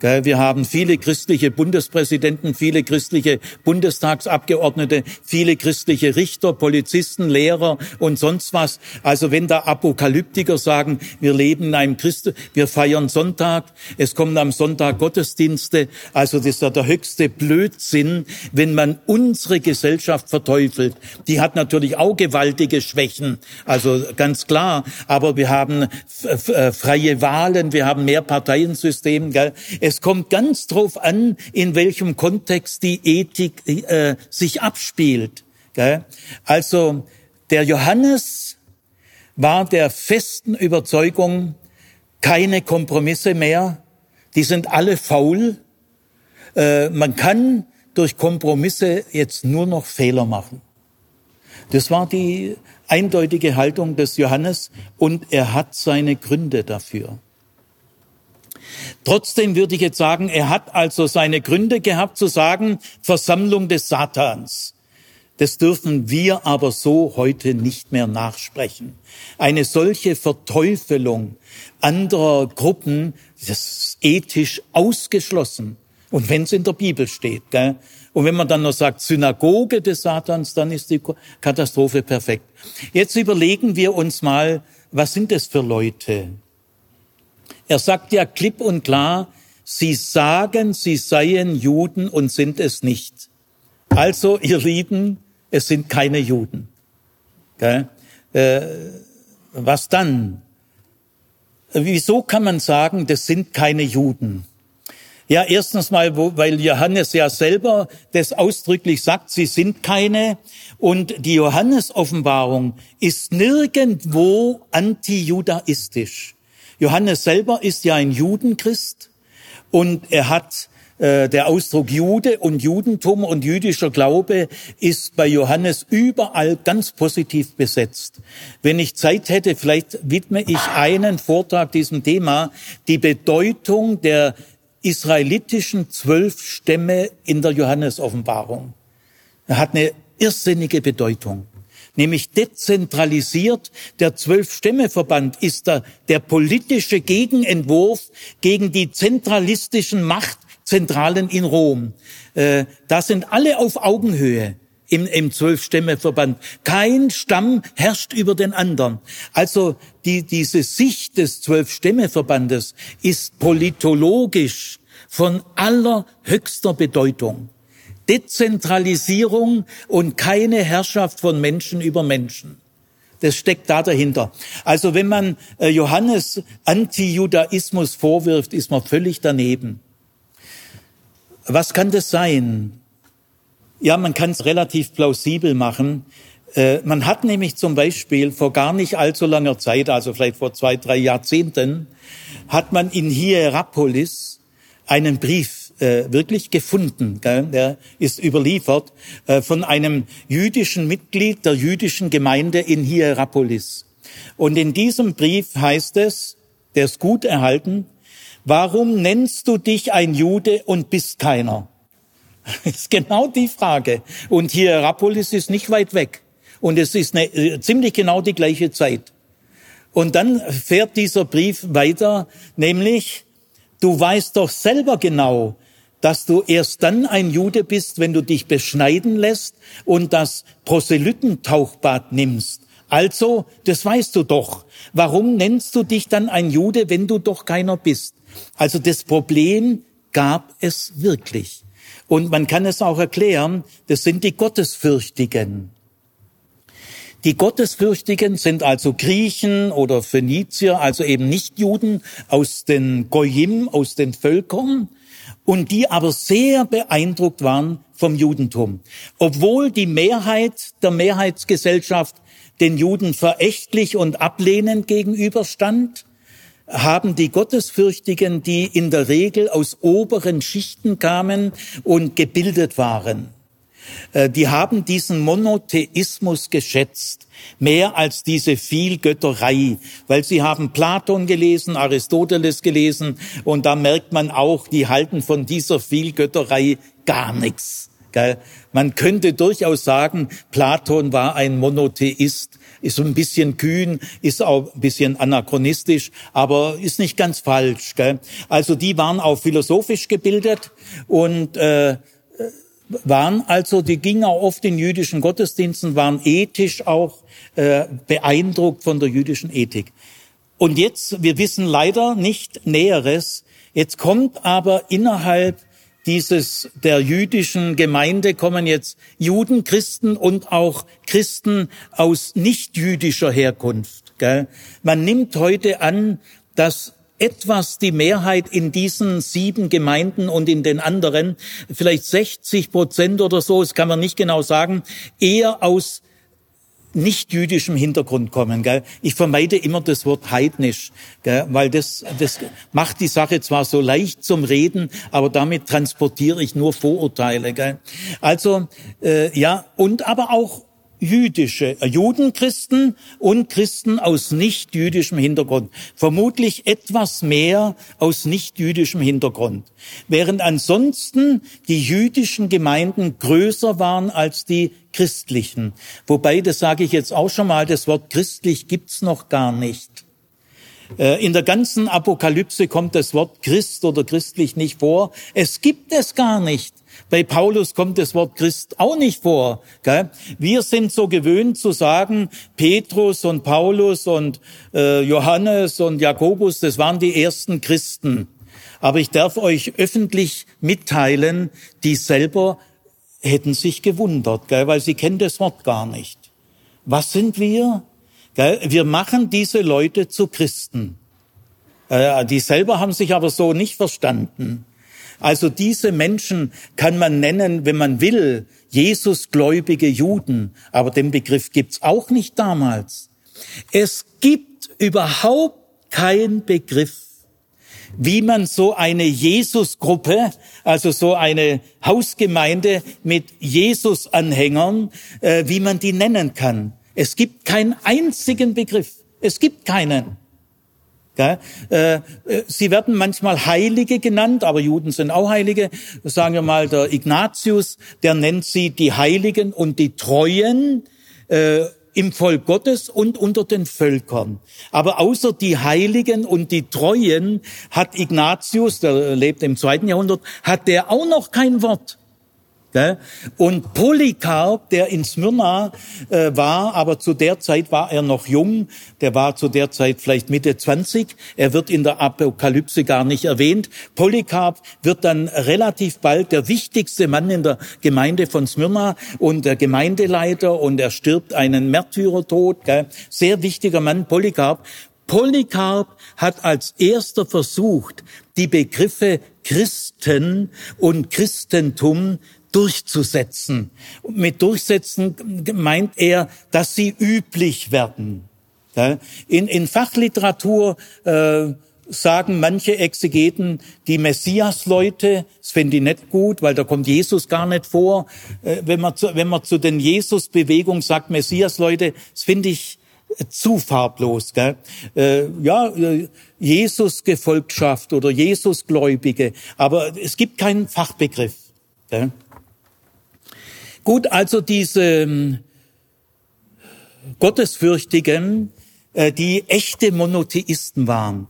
Wir haben viele christliche Bundespräsidenten, viele christliche Bundestagsabgeordnete, viele christliche Richter, Polizisten, Lehrer und sonst was. Also wenn da Apokalyptiker sagen, wir leben in einem Christ, wir feiern Sonntag, es kommen am Sonntag Gottesdienste, also das ist ja der höchste Blödsinn, wenn man unsere Gesellschaft verteufelt. Die hat natürlich auch gewaltige Schwächen, also ganz klar, aber wir haben äh, freie Wahlen, wir haben mehr Parteiensystem, gell? Es kommt ganz drauf an, in welchem Kontext die Ethik äh, sich abspielt. Gell? Also der Johannes war der festen Überzeugung, keine Kompromisse mehr, die sind alle faul. Äh, man kann durch Kompromisse jetzt nur noch Fehler machen. Das war die eindeutige Haltung des Johannes und er hat seine Gründe dafür. Trotzdem würde ich jetzt sagen, er hat also seine Gründe gehabt zu sagen, Versammlung des Satans. Das dürfen wir aber so heute nicht mehr nachsprechen. Eine solche Verteufelung anderer Gruppen, das ist ethisch ausgeschlossen. Und wenn es in der Bibel steht, gell? und wenn man dann noch sagt Synagoge des Satans, dann ist die Katastrophe perfekt. Jetzt überlegen wir uns mal, was sind das für Leute? Er sagt ja klipp und klar, sie sagen, sie seien Juden und sind es nicht. Also, ihr Lieben, es sind keine Juden. Äh, was dann? Wieso kann man sagen, das sind keine Juden? Ja, erstens mal, weil Johannes ja selber das ausdrücklich sagt, sie sind keine. Und die Johannes-Offenbarung ist nirgendwo antijudaistisch. Johannes selber ist ja ein Judenchrist und er hat äh, der Ausdruck Jude und Judentum und jüdischer Glaube ist bei Johannes überall ganz positiv besetzt. Wenn ich Zeit hätte, vielleicht widme ich einen Vortrag diesem Thema, die Bedeutung der israelitischen zwölf Stämme in der Johannes-Offenbarung. Er hat eine irrsinnige Bedeutung nämlich dezentralisiert. Der Zwölf-Stämme-Verband ist der, der politische Gegenentwurf gegen die zentralistischen Machtzentralen in Rom. Äh, da sind alle auf Augenhöhe im, im Zwölf-Stämme-Verband. Kein Stamm herrscht über den anderen. Also die, diese Sicht des Zwölf-Stämme-Verbandes ist politologisch von allerhöchster Bedeutung. Dezentralisierung und keine Herrschaft von Menschen über Menschen. Das steckt da dahinter. Also wenn man äh, Johannes Antijudaismus vorwirft, ist man völlig daneben. Was kann das sein? Ja, man kann es relativ plausibel machen. Äh, man hat nämlich zum Beispiel vor gar nicht allzu langer Zeit, also vielleicht vor zwei, drei Jahrzehnten, hat man in Hierapolis einen Brief äh, wirklich gefunden. Gell? Der ist überliefert äh, von einem jüdischen Mitglied der jüdischen Gemeinde in Hierapolis. Und in diesem Brief heißt es, der ist gut erhalten, warum nennst du dich ein Jude und bist keiner? Das ist genau die Frage. Und Hierapolis ist nicht weit weg. Und es ist eine, äh, ziemlich genau die gleiche Zeit. Und dann fährt dieser Brief weiter, nämlich, du weißt doch selber genau, dass du erst dann ein Jude bist, wenn du dich beschneiden lässt und das Proselytentauchbad nimmst. Also, das weißt du doch. Warum nennst du dich dann ein Jude, wenn du doch keiner bist? Also das Problem gab es wirklich. Und man kann es auch erklären, das sind die Gottesfürchtigen. Die Gottesfürchtigen sind also Griechen oder Phönizier, also eben nicht Juden aus den Goyim, aus den Völkern, und die aber sehr beeindruckt waren vom Judentum. Obwohl die Mehrheit der Mehrheitsgesellschaft den Juden verächtlich und ablehnend gegenüberstand, haben die Gottesfürchtigen, die in der Regel aus oberen Schichten kamen und gebildet waren, die haben diesen Monotheismus geschätzt, mehr als diese Vielgötterei, weil sie haben Platon gelesen, Aristoteles gelesen und da merkt man auch, die halten von dieser Vielgötterei gar nichts. Man könnte durchaus sagen, Platon war ein Monotheist, ist ein bisschen kühn, ist auch ein bisschen anachronistisch, aber ist nicht ganz falsch. Also die waren auch philosophisch gebildet und äh, waren also, die gingen auch oft in jüdischen Gottesdiensten, waren ethisch auch äh, beeindruckt von der jüdischen Ethik. Und jetzt, wir wissen leider nicht Näheres. Jetzt kommt aber innerhalb dieses der jüdischen Gemeinde kommen jetzt Juden, Christen und auch Christen aus nicht jüdischer Herkunft. Gell? Man nimmt heute an, dass etwas die Mehrheit in diesen sieben Gemeinden und in den anderen, vielleicht 60 Prozent oder so, das kann man nicht genau sagen, eher aus nicht jüdischem Hintergrund kommen. Gell? Ich vermeide immer das Wort heidnisch, gell? weil das, das macht die Sache zwar so leicht zum Reden, aber damit transportiere ich nur Vorurteile. Gell? Also äh, ja, und aber auch jüdische äh, Judenchristen und Christen aus nicht-jüdischem Hintergrund. Vermutlich etwas mehr aus nicht-jüdischem Hintergrund. Während ansonsten die jüdischen Gemeinden größer waren als die christlichen. Wobei, das sage ich jetzt auch schon mal, das Wort christlich gibt's noch gar nicht. Äh, in der ganzen Apokalypse kommt das Wort Christ oder christlich nicht vor. Es gibt es gar nicht. Bei Paulus kommt das Wort Christ auch nicht vor. Gell? Wir sind so gewöhnt zu sagen, Petrus und Paulus und äh, Johannes und Jakobus, das waren die ersten Christen. Aber ich darf euch öffentlich mitteilen, die selber hätten sich gewundert, gell? weil sie kennen das Wort gar nicht. Was sind wir? Gell? Wir machen diese Leute zu Christen. Äh, die selber haben sich aber so nicht verstanden. Also diese Menschen kann man nennen, wenn man will, Jesusgläubige Juden. Aber den Begriff gibt's auch nicht damals. Es gibt überhaupt keinen Begriff, wie man so eine Jesusgruppe, also so eine Hausgemeinde mit Jesus-Anhängern, äh, wie man die nennen kann. Es gibt keinen einzigen Begriff. Es gibt keinen. Äh, äh, sie werden manchmal Heilige genannt, aber Juden sind auch Heilige. Sagen wir mal, der Ignatius, der nennt sie die Heiligen und die Treuen äh, im Volk Gottes und unter den Völkern. Aber außer die Heiligen und die Treuen hat Ignatius, der lebt im zweiten Jahrhundert, hat der auch noch kein Wort. Und Polycarp, der in Smyrna äh, war, aber zu der Zeit war er noch jung, der war zu der Zeit vielleicht Mitte 20, er wird in der Apokalypse gar nicht erwähnt. Polycarp wird dann relativ bald der wichtigste Mann in der Gemeinde von Smyrna und der Gemeindeleiter und er stirbt einen Märtyrertod. Gell? Sehr wichtiger Mann, Polycarp. Polycarp hat als erster versucht, die Begriffe Christen und Christentum durchzusetzen. Mit durchsetzen meint er, dass sie üblich werden. In, in Fachliteratur äh, sagen manche Exegeten, die Messias-Leute, das fände ich nicht gut, weil da kommt Jesus gar nicht vor. Äh, wenn, man zu, wenn man zu den Jesus-Bewegungen sagt, Messias-Leute, das finde ich zu farblos. Gell? Äh, ja, äh, Jesus-Gefolgschaft oder Jesus-Gläubige, aber es gibt keinen Fachbegriff. Gell? Gut, also diese ähm, Gottesfürchtigen, äh, die echte Monotheisten waren,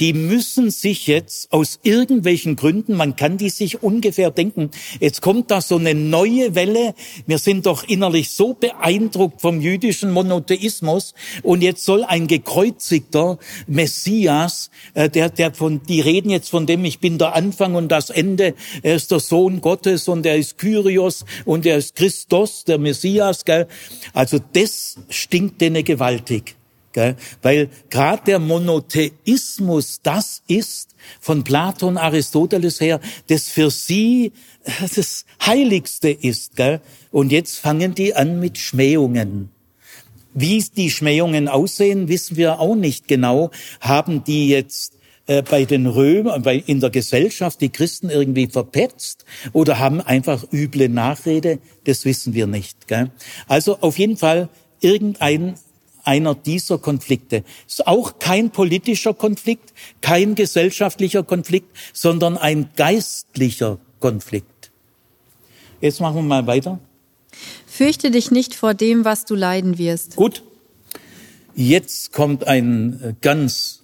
die müssen sich jetzt aus irgendwelchen Gründen, man kann die sich ungefähr denken, jetzt kommt da so eine neue Welle, wir sind doch innerlich so beeindruckt vom jüdischen Monotheismus und jetzt soll ein gekreuzigter Messias, äh, der, der von, die reden jetzt von dem, ich bin der Anfang und das Ende, er ist der Sohn Gottes und er ist Kyrios und er ist Christus, der Messias, gell? also das stinkt denen gewaltig. Gell? Weil gerade der Monotheismus das ist, von Platon, Aristoteles her, das für sie das Heiligste ist. Gell? Und jetzt fangen die an mit Schmähungen. Wie die Schmähungen aussehen, wissen wir auch nicht genau. Haben die jetzt äh, bei den Römern, bei, in der Gesellschaft die Christen irgendwie verpetzt oder haben einfach üble Nachrede? Das wissen wir nicht. Gell? Also auf jeden Fall irgendein einer dieser Konflikte. Es ist auch kein politischer Konflikt, kein gesellschaftlicher Konflikt, sondern ein geistlicher Konflikt. Jetzt machen wir mal weiter. Fürchte dich nicht vor dem, was du leiden wirst. Gut. Jetzt kommt ein äh, ganz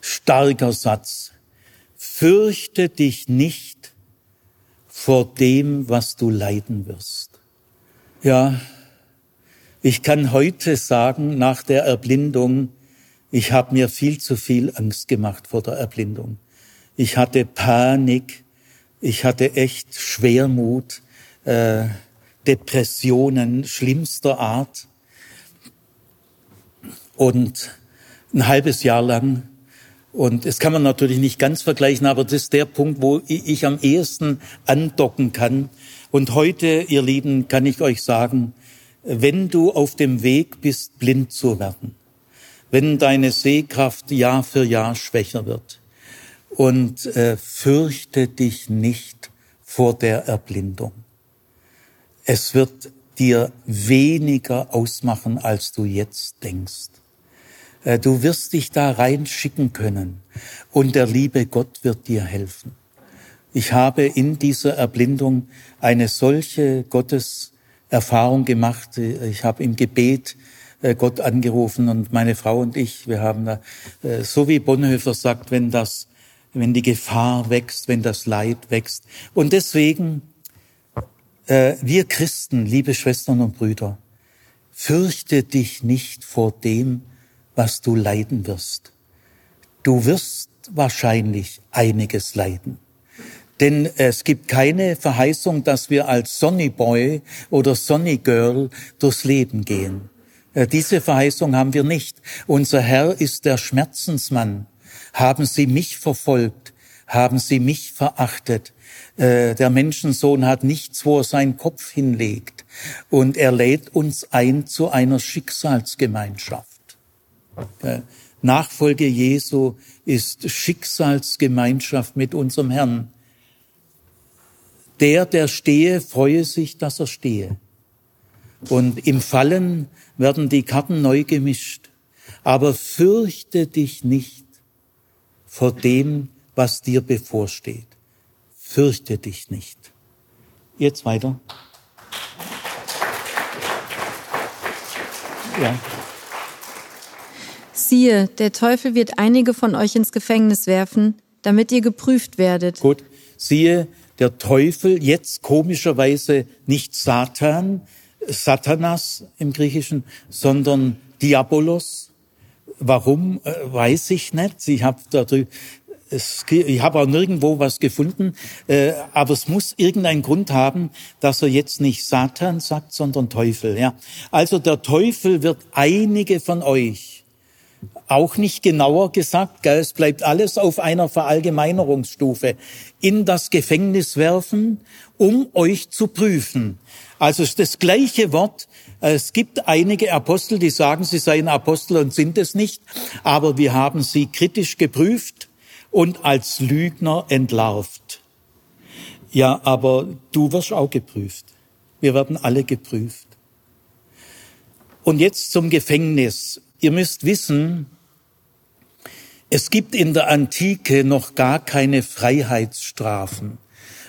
starker Satz. Fürchte dich nicht vor dem, was du leiden wirst. Ja, ich kann heute sagen, nach der Erblindung, ich habe mir viel zu viel Angst gemacht vor der Erblindung. Ich hatte Panik, ich hatte echt Schwermut, äh, Depressionen schlimmster Art. Und ein halbes Jahr lang. Und es kann man natürlich nicht ganz vergleichen, aber das ist der Punkt, wo ich am ehesten andocken kann. Und heute, ihr Lieben, kann ich euch sagen, wenn du auf dem Weg bist, blind zu werden, wenn deine Sehkraft Jahr für Jahr schwächer wird und äh, fürchte dich nicht vor der Erblindung. Es wird dir weniger ausmachen, als du jetzt denkst. Äh, du wirst dich da reinschicken können und der liebe Gott wird dir helfen. Ich habe in dieser Erblindung eine solche Gottes Erfahrung gemacht. Ich habe im Gebet äh, Gott angerufen und meine Frau und ich, wir haben da, äh, so wie Bonhoeffer sagt, wenn das, wenn die Gefahr wächst, wenn das Leid wächst. Und deswegen, äh, wir Christen, liebe Schwestern und Brüder, fürchte dich nicht vor dem, was du leiden wirst. Du wirst wahrscheinlich einiges leiden. Denn es gibt keine Verheißung, dass wir als Sonny Boy oder Sonny Girl durchs Leben gehen. Äh, diese Verheißung haben wir nicht. Unser Herr ist der Schmerzensmann. Haben Sie mich verfolgt? Haben Sie mich verachtet? Äh, der Menschensohn hat nichts, wo er seinen Kopf hinlegt. Und er lädt uns ein zu einer Schicksalsgemeinschaft. Äh, Nachfolge Jesu ist Schicksalsgemeinschaft mit unserem Herrn. Der, der stehe, freue sich, dass er stehe. Und im Fallen werden die Karten neu gemischt. Aber fürchte dich nicht vor dem, was dir bevorsteht. Fürchte dich nicht. Jetzt weiter. Ja. Siehe, der Teufel wird einige von euch ins Gefängnis werfen, damit ihr geprüft werdet. Gut. Siehe, der Teufel, jetzt komischerweise nicht Satan, Satanas im Griechischen, sondern Diabolos. Warum, äh, weiß ich nicht. Ich habe darüber, es, ich habe auch nirgendwo was gefunden, äh, aber es muss irgendeinen Grund haben, dass er jetzt nicht Satan sagt, sondern Teufel. Ja. Also der Teufel wird einige von euch, auch nicht genauer gesagt, gell, es bleibt alles auf einer Verallgemeinerungsstufe, in das Gefängnis werfen, um euch zu prüfen. Also ist das gleiche Wort. Es gibt einige Apostel, die sagen, sie seien Apostel und sind es nicht, aber wir haben sie kritisch geprüft und als Lügner entlarvt. Ja, aber du wirst auch geprüft. Wir werden alle geprüft. Und jetzt zum Gefängnis. Ihr müsst wissen, es gibt in der Antike noch gar keine Freiheitsstrafen.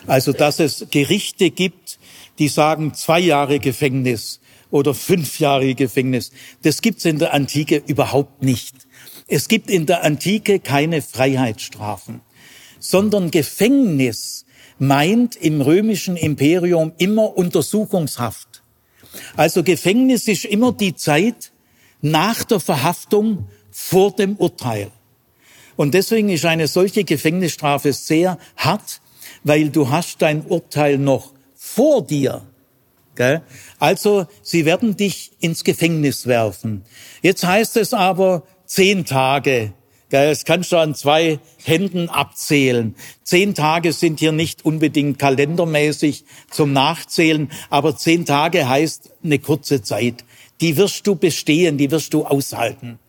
Also, dass es Gerichte gibt, die sagen zwei Jahre Gefängnis oder fünf Jahre Gefängnis. Das gibt's in der Antike überhaupt nicht. Es gibt in der Antike keine Freiheitsstrafen, sondern Gefängnis meint im römischen Imperium immer Untersuchungshaft. Also Gefängnis ist immer die Zeit nach der Verhaftung vor dem Urteil. Und deswegen ist eine solche Gefängnisstrafe sehr hart, weil du hast dein Urteil noch vor dir. Also sie werden dich ins Gefängnis werfen. Jetzt heißt es aber, zehn Tage. Das kannst du an zwei Händen abzählen. Zehn Tage sind hier nicht unbedingt kalendermäßig zum Nachzählen, aber zehn Tage heißt eine kurze Zeit. Die wirst du bestehen, die wirst du aushalten.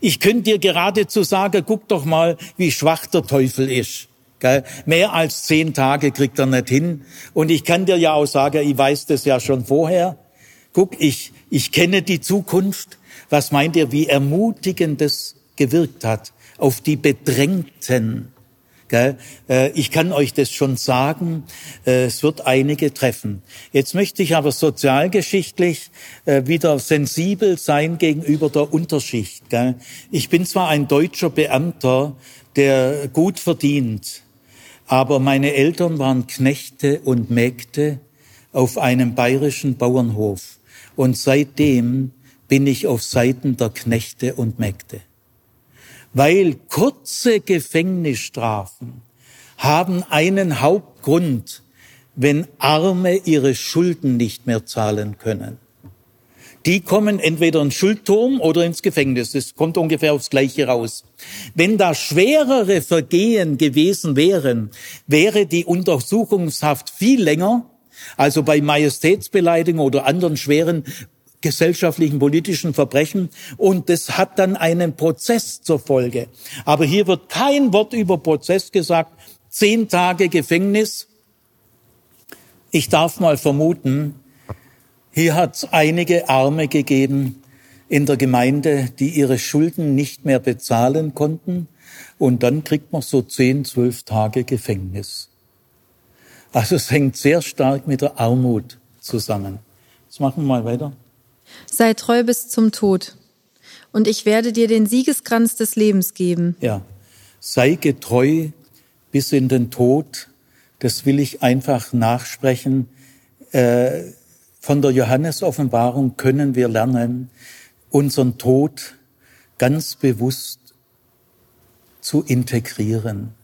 Ich könnte dir geradezu sagen, guck doch mal, wie schwach der Teufel ist. Mehr als zehn Tage kriegt er nicht hin. Und ich kann dir ja auch sagen, ich weiß das ja schon vorher. Guck, ich, ich kenne die Zukunft. Was meint ihr, wie ermutigend das gewirkt hat auf die Bedrängten? Äh, ich kann euch das schon sagen, äh, es wird einige treffen. Jetzt möchte ich aber sozialgeschichtlich äh, wieder sensibel sein gegenüber der Unterschicht. Ich bin zwar ein deutscher Beamter, der gut verdient, aber meine Eltern waren Knechte und Mägde auf einem bayerischen Bauernhof. Und seitdem bin ich auf Seiten der Knechte und Mägde. Weil kurze Gefängnisstrafen haben einen Hauptgrund, wenn Arme ihre Schulden nicht mehr zahlen können. Die kommen entweder in Schuldturm oder ins Gefängnis. Das kommt ungefähr aufs Gleiche raus. Wenn da schwerere Vergehen gewesen wären, wäre die Untersuchungshaft viel länger. Also bei Majestätsbeleidigung oder anderen schweren gesellschaftlichen, politischen Verbrechen und das hat dann einen Prozess zur Folge. Aber hier wird kein Wort über Prozess gesagt. Zehn Tage Gefängnis. Ich darf mal vermuten, hier hat es einige Arme gegeben in der Gemeinde, die ihre Schulden nicht mehr bezahlen konnten und dann kriegt man so zehn, zwölf Tage Gefängnis. Also es hängt sehr stark mit der Armut zusammen. Jetzt machen wir mal weiter. Sei treu bis zum Tod, und ich werde dir den Siegeskranz des Lebens geben. Ja, sei getreu bis in den Tod. Das will ich einfach nachsprechen. Äh, von der Johannes-Offenbarung können wir lernen, unseren Tod ganz bewusst zu integrieren.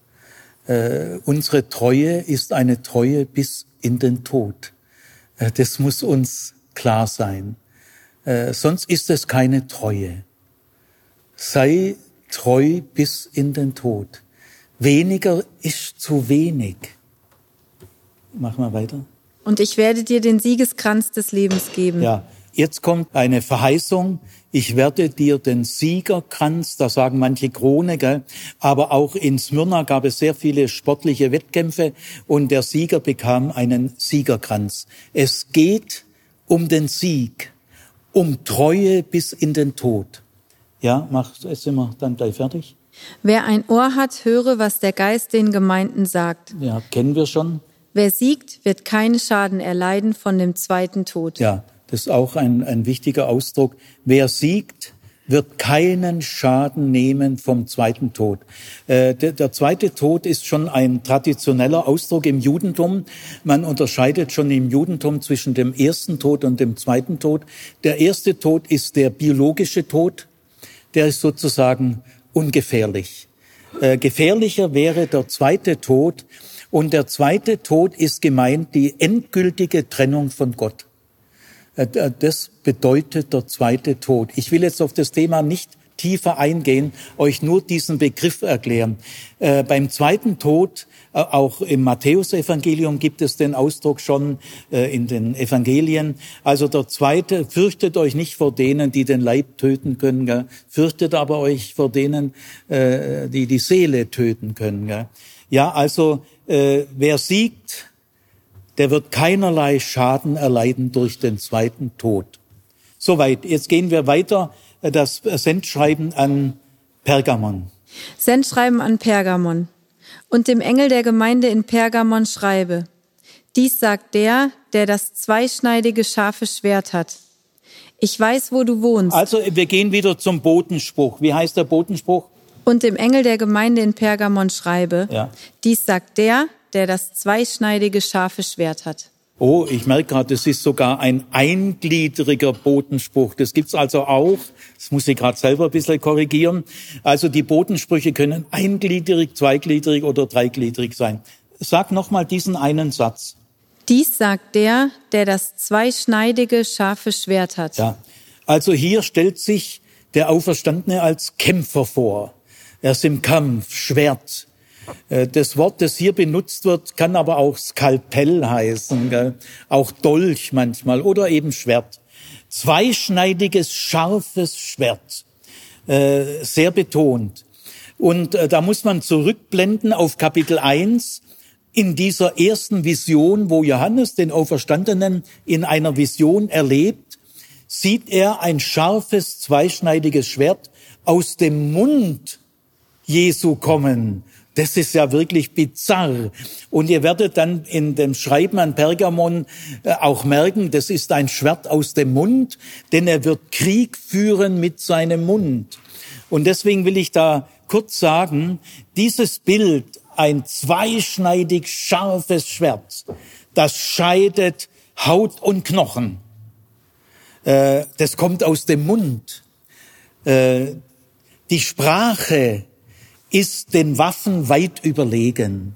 Äh, unsere Treue ist eine Treue bis in den Tod. Äh, das muss uns klar sein. Äh, sonst ist es keine Treue. Sei treu bis in den Tod. Weniger ist zu wenig. Machen wir weiter. Und ich werde dir den Siegeskranz des Lebens geben. Ja, jetzt kommt eine Verheißung. Ich werde dir den Siegerkranz, da sagen manche Krone, gell? aber auch in Smyrna gab es sehr viele sportliche Wettkämpfe und der Sieger bekam einen Siegerkranz. Es geht um den Sieg um Treue bis in den Tod. Ja, mach, sind wir dann gleich fertig. Wer ein Ohr hat, höre, was der Geist den Gemeinden sagt. Ja, kennen wir schon. Wer siegt, wird keinen Schaden erleiden von dem zweiten Tod. Ja, das ist auch ein, ein wichtiger Ausdruck. Wer siegt, wird keinen Schaden nehmen vom zweiten Tod. Äh, der, der, zweite Tod ist schon ein traditioneller Ausdruck im Judentum. Man unterscheidet schon im Judentum zwischen dem ersten Tod und dem zweiten Tod. Der erste Tod ist der biologische Tod. Der ist sozusagen ungefährlich. Äh, gefährlicher wäre der zweite Tod. Und der zweite Tod ist gemeint die endgültige Trennung von Gott. Äh, das bedeutet der zweite Tod. Ich will jetzt auf das Thema nicht tiefer eingehen, euch nur diesen Begriff erklären. Äh, beim zweiten Tod, äh, auch im Matthäusevangelium gibt es den Ausdruck schon äh, in den Evangelien. Also der zweite, fürchtet euch nicht vor denen, die den Leib töten können, gell? fürchtet aber euch vor denen, äh, die die Seele töten können. Gell? Ja, also äh, wer siegt, der wird keinerlei Schaden erleiden durch den zweiten Tod. Soweit. Jetzt gehen wir weiter. Das Sendschreiben an Pergamon. Sendschreiben an Pergamon. Und dem Engel der Gemeinde in Pergamon schreibe. Dies sagt der, der das zweischneidige scharfe Schwert hat. Ich weiß, wo du wohnst. Also wir gehen wieder zum Botenspruch. Wie heißt der Botenspruch? Und dem Engel der Gemeinde in Pergamon schreibe. Ja. Dies sagt der, der das zweischneidige scharfe Schwert hat. Oh, ich merke gerade, das ist sogar ein eingliedriger Botenspruch. Das gibt's also auch. Das muss ich gerade selber ein bisschen korrigieren. Also die Botensprüche können eingliedrig, zweigliedrig oder dreigliedrig sein. Sag nochmal diesen einen Satz. Dies sagt der, der das zweischneidige scharfe Schwert hat. Ja. Also hier stellt sich der Auferstandene als Kämpfer vor. Er ist im Kampf, Schwert, das Wort, das hier benutzt wird, kann aber auch Skalpell heißen, gell? auch Dolch manchmal oder eben Schwert. Zweischneidiges, scharfes Schwert, äh, sehr betont. Und äh, da muss man zurückblenden auf Kapitel 1 in dieser ersten Vision, wo Johannes den Auferstandenen in einer Vision erlebt, sieht er ein scharfes, zweischneidiges Schwert aus dem Mund Jesu kommen. Das ist ja wirklich bizarr. Und ihr werdet dann in dem Schreiben an Pergamon äh, auch merken, das ist ein Schwert aus dem Mund, denn er wird Krieg führen mit seinem Mund. Und deswegen will ich da kurz sagen, dieses Bild, ein zweischneidig scharfes Schwert, das scheidet Haut und Knochen. Äh, das kommt aus dem Mund. Äh, die Sprache ist den Waffen weit überlegen.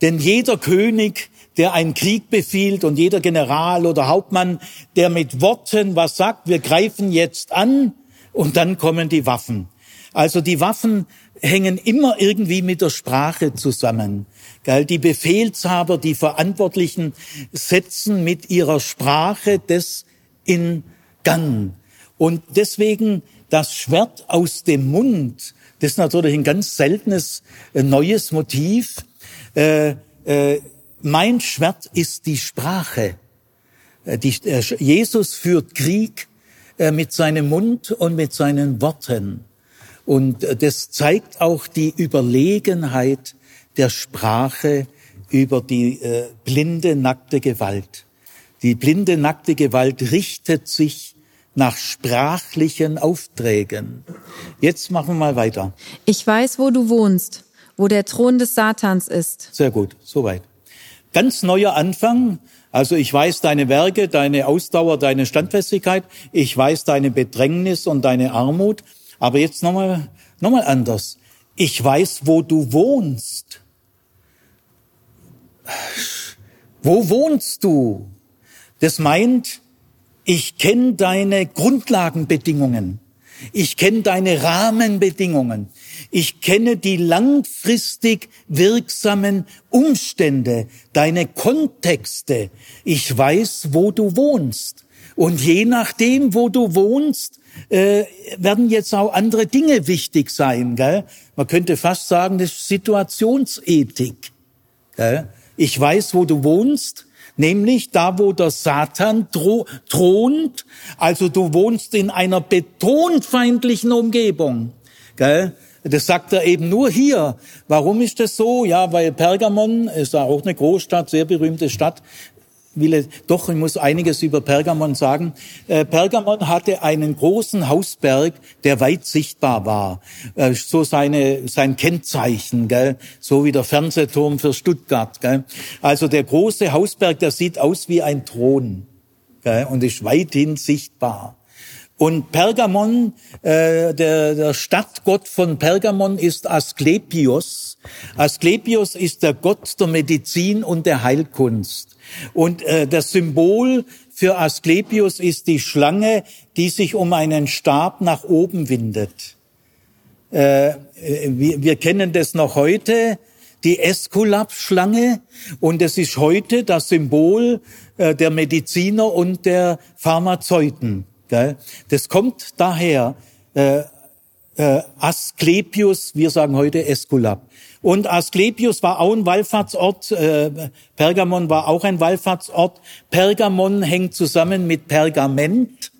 Denn jeder König, der einen Krieg befiehlt und jeder General oder Hauptmann, der mit Worten was sagt, wir greifen jetzt an und dann kommen die Waffen. Also die Waffen hängen immer irgendwie mit der Sprache zusammen. Die Befehlshaber, die Verantwortlichen setzen mit ihrer Sprache das in Gang. Und deswegen das Schwert aus dem Mund das ist natürlich ein ganz seltenes äh, neues Motiv. Äh, äh, mein Schwert ist die Sprache. Äh, die, äh, Jesus führt Krieg mit seinem Mund und mit seinen Worten. Und das zeigt auch die Überlegenheit der Sprache über die blinde, nackte Gewalt. Die blinde, nackte Gewalt richtet sich nach sprachlichen Aufträgen. Jetzt machen wir mal weiter. Ich weiß, wo du wohnst, wo der Thron des Satans ist. Sehr gut, soweit. Ganz neuer Anfang. Also ich weiß deine Werke, deine Ausdauer, deine Standfestigkeit. Ich weiß deine Bedrängnis und deine Armut. Aber jetzt nochmal, nochmal anders. Ich weiß, wo du wohnst. Wo wohnst du? Das meint, ich kenne deine Grundlagenbedingungen. Ich kenne deine Rahmenbedingungen. Ich kenne die langfristig wirksamen Umstände, deine Kontexte. Ich weiß, wo du wohnst. Und je nachdem, wo du wohnst, äh, werden jetzt auch andere Dinge wichtig sein. Gell? Man könnte fast sagen, das ist Situationsethik. Gell? Ich weiß, wo du wohnst nämlich da, wo der Satan thront. Also du wohnst in einer betonfeindlichen Umgebung. Gell? Das sagt er eben nur hier. Warum ist das so? Ja, weil Pergamon ist auch eine Großstadt, sehr berühmte Stadt. Will doch, ich muss einiges über Pergamon sagen. Äh, Pergamon hatte einen großen Hausberg, der weit sichtbar war. Äh, so seine, sein Kennzeichen, gell? so wie der Fernsehturm für Stuttgart. Gell? Also der große Hausberg, der sieht aus wie ein Thron gell? und ist weithin sichtbar. Und Pergamon, äh, der, der Stadtgott von Pergamon ist Asklepios. Asklepios ist der Gott der Medizin und der Heilkunst. Und äh, das Symbol für Asklepios ist die Schlange, die sich um einen Stab nach oben windet. Äh, wir, wir kennen das noch heute, die Eskulap-Schlange. Und es ist heute das Symbol äh, der Mediziner und der Pharmazeuten. Das kommt daher, äh, äh, Asklepios, wir sagen heute Esculap. Und Asklepios war auch ein Wallfahrtsort, äh, Pergamon war auch ein Wallfahrtsort. Pergamon hängt zusammen mit Pergament.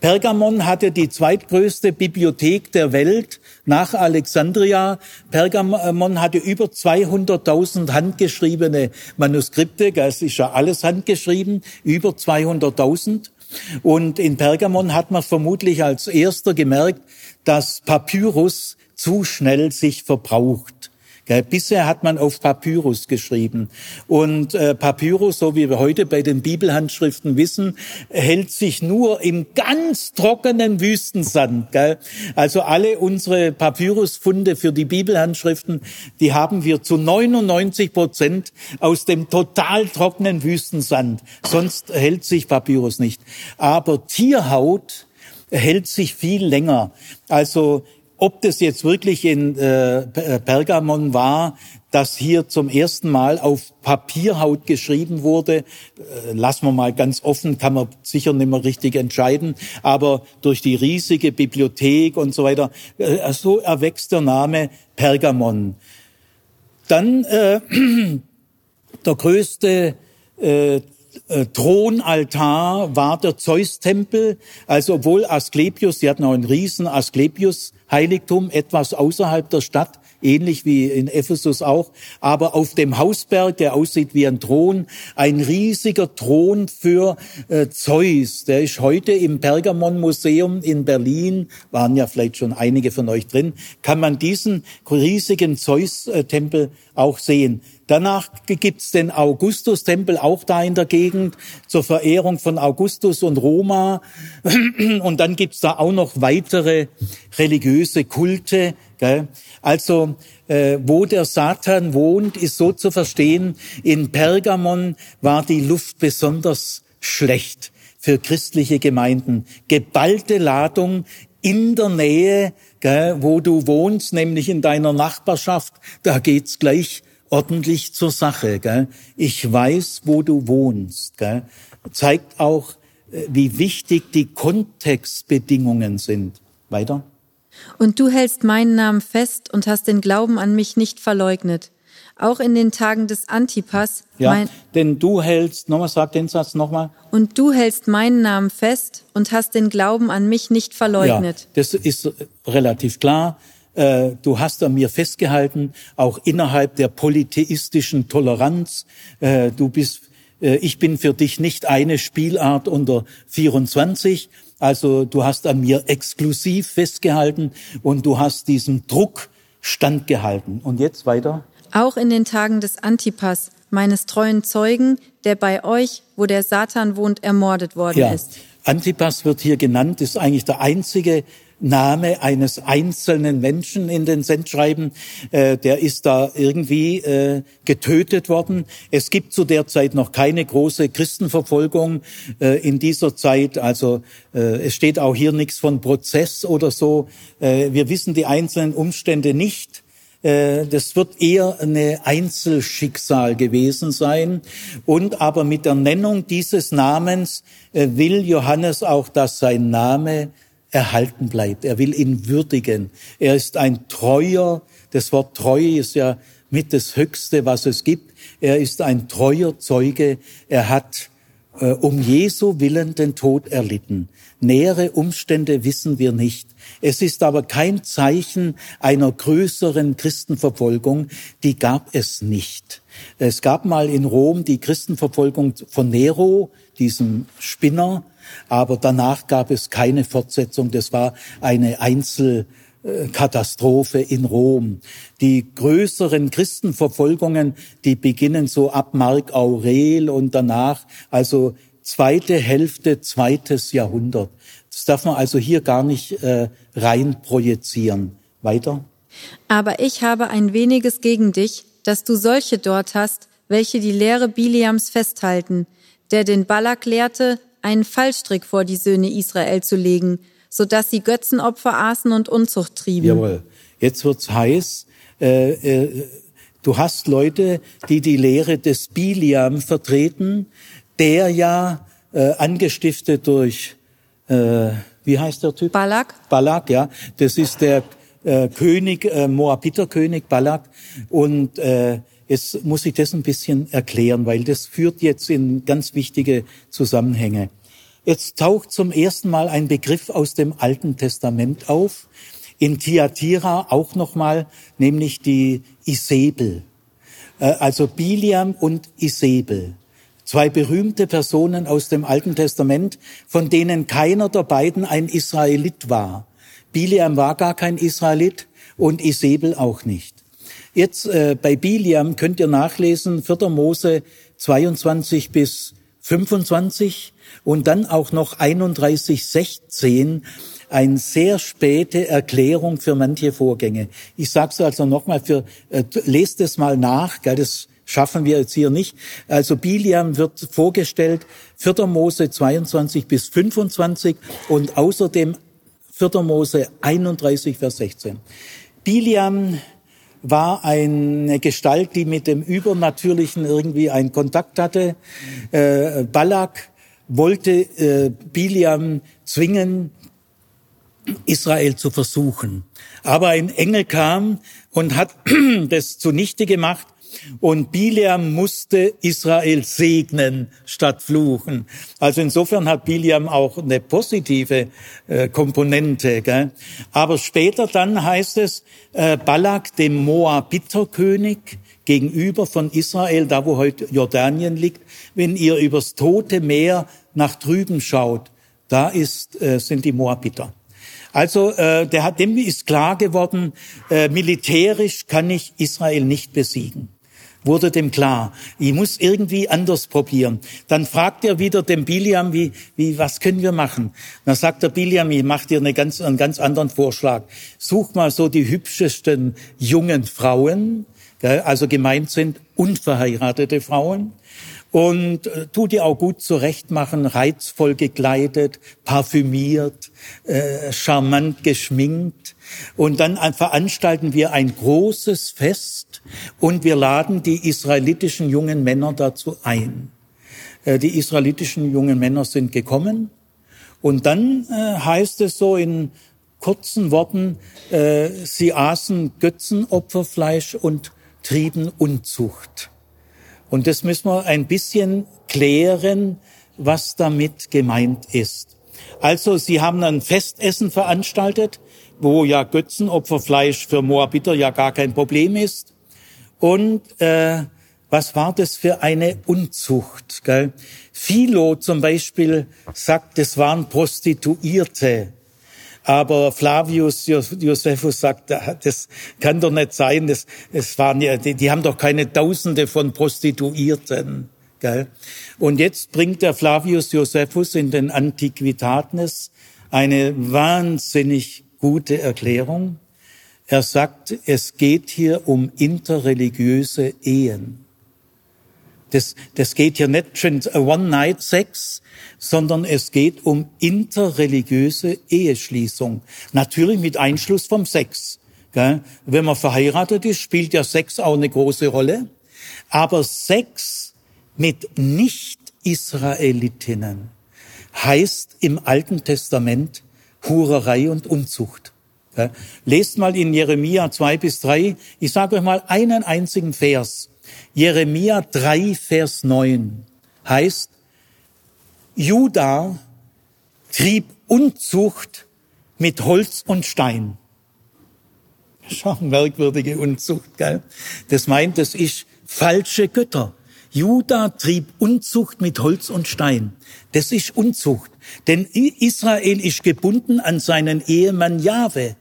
Pergamon hatte die zweitgrößte Bibliothek der Welt nach Alexandria. Pergamon hatte über 200.000 handgeschriebene Manuskripte, das ist ja alles handgeschrieben, über 200.000. Und in Pergamon hat man vermutlich als erster gemerkt, dass Papyrus zu schnell sich verbraucht. Bisher hat man auf Papyrus geschrieben. Und äh, Papyrus, so wie wir heute bei den Bibelhandschriften wissen, hält sich nur im ganz trockenen Wüstensand. Also alle unsere Papyrusfunde für die Bibelhandschriften, die haben wir zu 99 Prozent aus dem total trockenen Wüstensand. Sonst hält sich Papyrus nicht. Aber Tierhaut hält sich viel länger. Also ob das jetzt wirklich in äh, Pergamon war, dass hier zum ersten Mal auf Papierhaut geschrieben wurde, äh, lassen wir mal ganz offen, kann man sicher nicht mehr richtig entscheiden, aber durch die riesige Bibliothek und so weiter, äh, so erwächst der Name Pergamon. Dann äh, der größte äh, äh, Thronaltar war der Zeus-Tempel. Also obwohl Asklepios, die hatten auch einen riesen Asklepios-Heiligtum, etwas außerhalb der Stadt, ähnlich wie in Ephesus auch, aber auf dem Hausberg, der aussieht wie ein Thron, ein riesiger Thron für äh, Zeus. Der ist heute im Pergamon-Museum in Berlin, waren ja vielleicht schon einige von euch drin, kann man diesen riesigen Zeus-Tempel auch sehen. Danach gibt's den Augustus-Tempel auch da in der Gegend zur Verehrung von Augustus und Roma. Und dann gibt's da auch noch weitere religiöse Kulte. Gell? Also äh, wo der Satan wohnt, ist so zu verstehen, in Pergamon war die Luft besonders schlecht für christliche Gemeinden. Geballte Ladung in der Nähe, gell, wo du wohnst, nämlich in deiner Nachbarschaft, da geht's gleich ordentlich zur Sache. Gell? Ich weiß, wo du wohnst. Gell? Zeigt auch, äh, wie wichtig die Kontextbedingungen sind. Weiter. Und du hältst meinen Namen fest und hast den Glauben an mich nicht verleugnet. Auch in den Tagen des Antipas. Ja, denn du hältst, nochmal, sag den Satz nochmal. Und du hältst meinen Namen fest und hast den Glauben an mich nicht verleugnet. Ja, das ist relativ klar. Äh, du hast an mir festgehalten, auch innerhalb der polytheistischen Toleranz. Äh, du bist, äh, ich bin für dich nicht eine Spielart unter 24. Also du hast an mir exklusiv festgehalten und du hast diesem Druck standgehalten. Und jetzt weiter. Auch in den Tagen des Antipas, meines treuen Zeugen, der bei euch, wo der Satan wohnt, ermordet worden ja. ist. Antipas wird hier genannt, ist eigentlich der einzige Name eines einzelnen Menschen in den Sendschreiben. Äh, der ist da irgendwie äh, getötet worden. Es gibt zu der Zeit noch keine große Christenverfolgung äh, in dieser Zeit. Also äh, es steht auch hier nichts von Prozess oder so. Äh, wir wissen die einzelnen Umstände nicht. Äh, das wird eher eine Einzelschicksal gewesen sein. Und aber mit der Nennung dieses Namens will Johannes auch, dass sein Name erhalten bleibt. Er will ihn würdigen. Er ist ein treuer, das Wort treu ist ja mit das Höchste, was es gibt. Er ist ein treuer Zeuge. Er hat äh, um Jesu Willen den Tod erlitten. Nähere Umstände wissen wir nicht. Es ist aber kein Zeichen einer größeren Christenverfolgung, die gab es nicht. Es gab mal in Rom die Christenverfolgung von Nero, diesem Spinner, aber danach gab es keine Fortsetzung. Das war eine Einzel Katastrophe in Rom. Die größeren Christenverfolgungen, die beginnen so ab Mark Aurel und danach, also zweite Hälfte, zweites Jahrhundert. Das darf man also hier gar nicht äh, rein projizieren. Weiter. Aber ich habe ein weniges gegen dich, dass du solche dort hast, welche die Lehre Biliams festhalten, der den Balak lehrte, einen Fallstrick vor die Söhne Israel zu legen, so dass sie Götzenopfer aßen und Unzucht trieben. Jawohl. Jetzt wird's heiß. Äh, äh, du hast Leute, die die Lehre des Biliam vertreten, der ja äh, angestiftet durch äh, wie heißt der Typ? Balak. Balak, ja. Das ist der äh, König, äh, Moabiter-König Balak. Und äh, jetzt muss ich das ein bisschen erklären, weil das führt jetzt in ganz wichtige Zusammenhänge. Jetzt taucht zum ersten Mal ein Begriff aus dem Alten Testament auf, in Tiatira auch nochmal, nämlich die Isabel. Äh, also Biliam und Isabel. Zwei berühmte Personen aus dem Alten Testament, von denen keiner der beiden ein Israelit war. Biliam war gar kein Israelit und Isabel auch nicht. Jetzt äh, bei Biliam könnt ihr nachlesen, 4. Mose 22 bis 25 und dann auch noch 3116 eine sehr späte Erklärung für manche Vorgänge. Ich sage es also nochmal, für äh, lest es mal nach, gell, das schaffen wir jetzt hier nicht. Also Biliam wird vorgestellt, 4. Mose 22 bis 25 und außerdem 4. Mose 31, Vers 16. Biliam war eine Gestalt, die mit dem Übernatürlichen irgendwie einen Kontakt hatte. Äh, Balak wollte äh, Biliam zwingen, Israel zu versuchen. Aber ein Engel kam und hat das zunichte gemacht und Biliam musste Israel segnen statt fluchen. Also insofern hat Biliam auch eine positive äh, Komponente. Gell? Aber später dann heißt es, äh, Balak, dem Moabiterkönig, gegenüber von Israel, da wo heute Jordanien liegt, wenn ihr übers Tote Meer nach drüben schaut, da ist, äh, sind die Moabiter. Also äh, der hat, dem ist klar geworden, äh, militärisch kann ich Israel nicht besiegen wurde dem klar, ich muss irgendwie anders probieren. Dann fragt er wieder den Biliam, wie, wie, was können wir machen? Dann sagt der Biliam, ich mache dir eine ganz, einen ganz anderen Vorschlag. Such mal so die hübschesten jungen Frauen, also gemeint sind unverheiratete Frauen, und äh, tu die auch gut zurechtmachen, reizvoll gekleidet, parfümiert, äh, charmant geschminkt. Und dann veranstalten wir ein großes Fest und wir laden die israelitischen jungen Männer dazu ein. Äh, die israelitischen jungen Männer sind gekommen und dann äh, heißt es so in kurzen Worten, äh, sie aßen Götzenopferfleisch und trieben Unzucht. Und das müssen wir ein bisschen klären, was damit gemeint ist. Also, sie haben ein Festessen veranstaltet, wo ja Götzenopferfleisch für Moabiter ja gar kein Problem ist. Und äh, was war das für eine Unzucht? Gell? Philo zum Beispiel sagt, es waren Prostituierte. Aber Flavius Josephus sagt, das kann doch nicht sein. Das, das waren ja, die, die haben doch keine Tausende von Prostituierten. Gell? Und jetzt bringt der Flavius Josephus in den Antiquitates eine wahnsinnig gute Erklärung. Er sagt, es geht hier um interreligiöse Ehen. Das, das geht hier nicht schon One-Night-Sex, sondern es geht um interreligiöse Eheschließung. Natürlich mit Einschluss vom Sex. Gell? Wenn man verheiratet ist, spielt ja Sex auch eine große Rolle. Aber Sex mit Nicht-Israelitinnen heißt im Alten Testament Hurerei und Unzucht. Gell? Lest mal in Jeremia zwei bis drei. Ich sage euch mal einen einzigen Vers Jeremia 3, Vers 9 heißt, Juda trieb Unzucht mit Holz und Stein. Schau, merkwürdige Unzucht, gell? Das meint, das ist falsche Götter. Juda trieb Unzucht mit Holz und Stein. Das ist Unzucht. Denn Israel ist gebunden an seinen Ehemann Jahwe.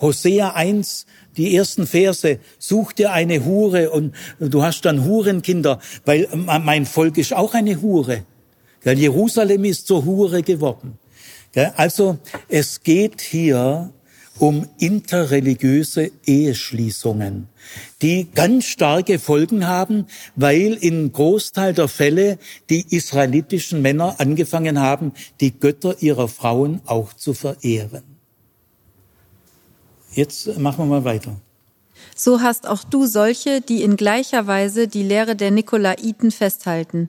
Hosea 1, die ersten Verse, such dir eine Hure und du hast dann Hurenkinder, weil mein Volk ist auch eine Hure. Jerusalem ist zur Hure geworden. Also es geht hier um interreligiöse Eheschließungen, die ganz starke Folgen haben, weil in Großteil der Fälle die israelitischen Männer angefangen haben, die Götter ihrer Frauen auch zu verehren. Jetzt machen wir mal weiter. So hast auch du solche, die in gleicher Weise die Lehre der Nikolaiten festhalten.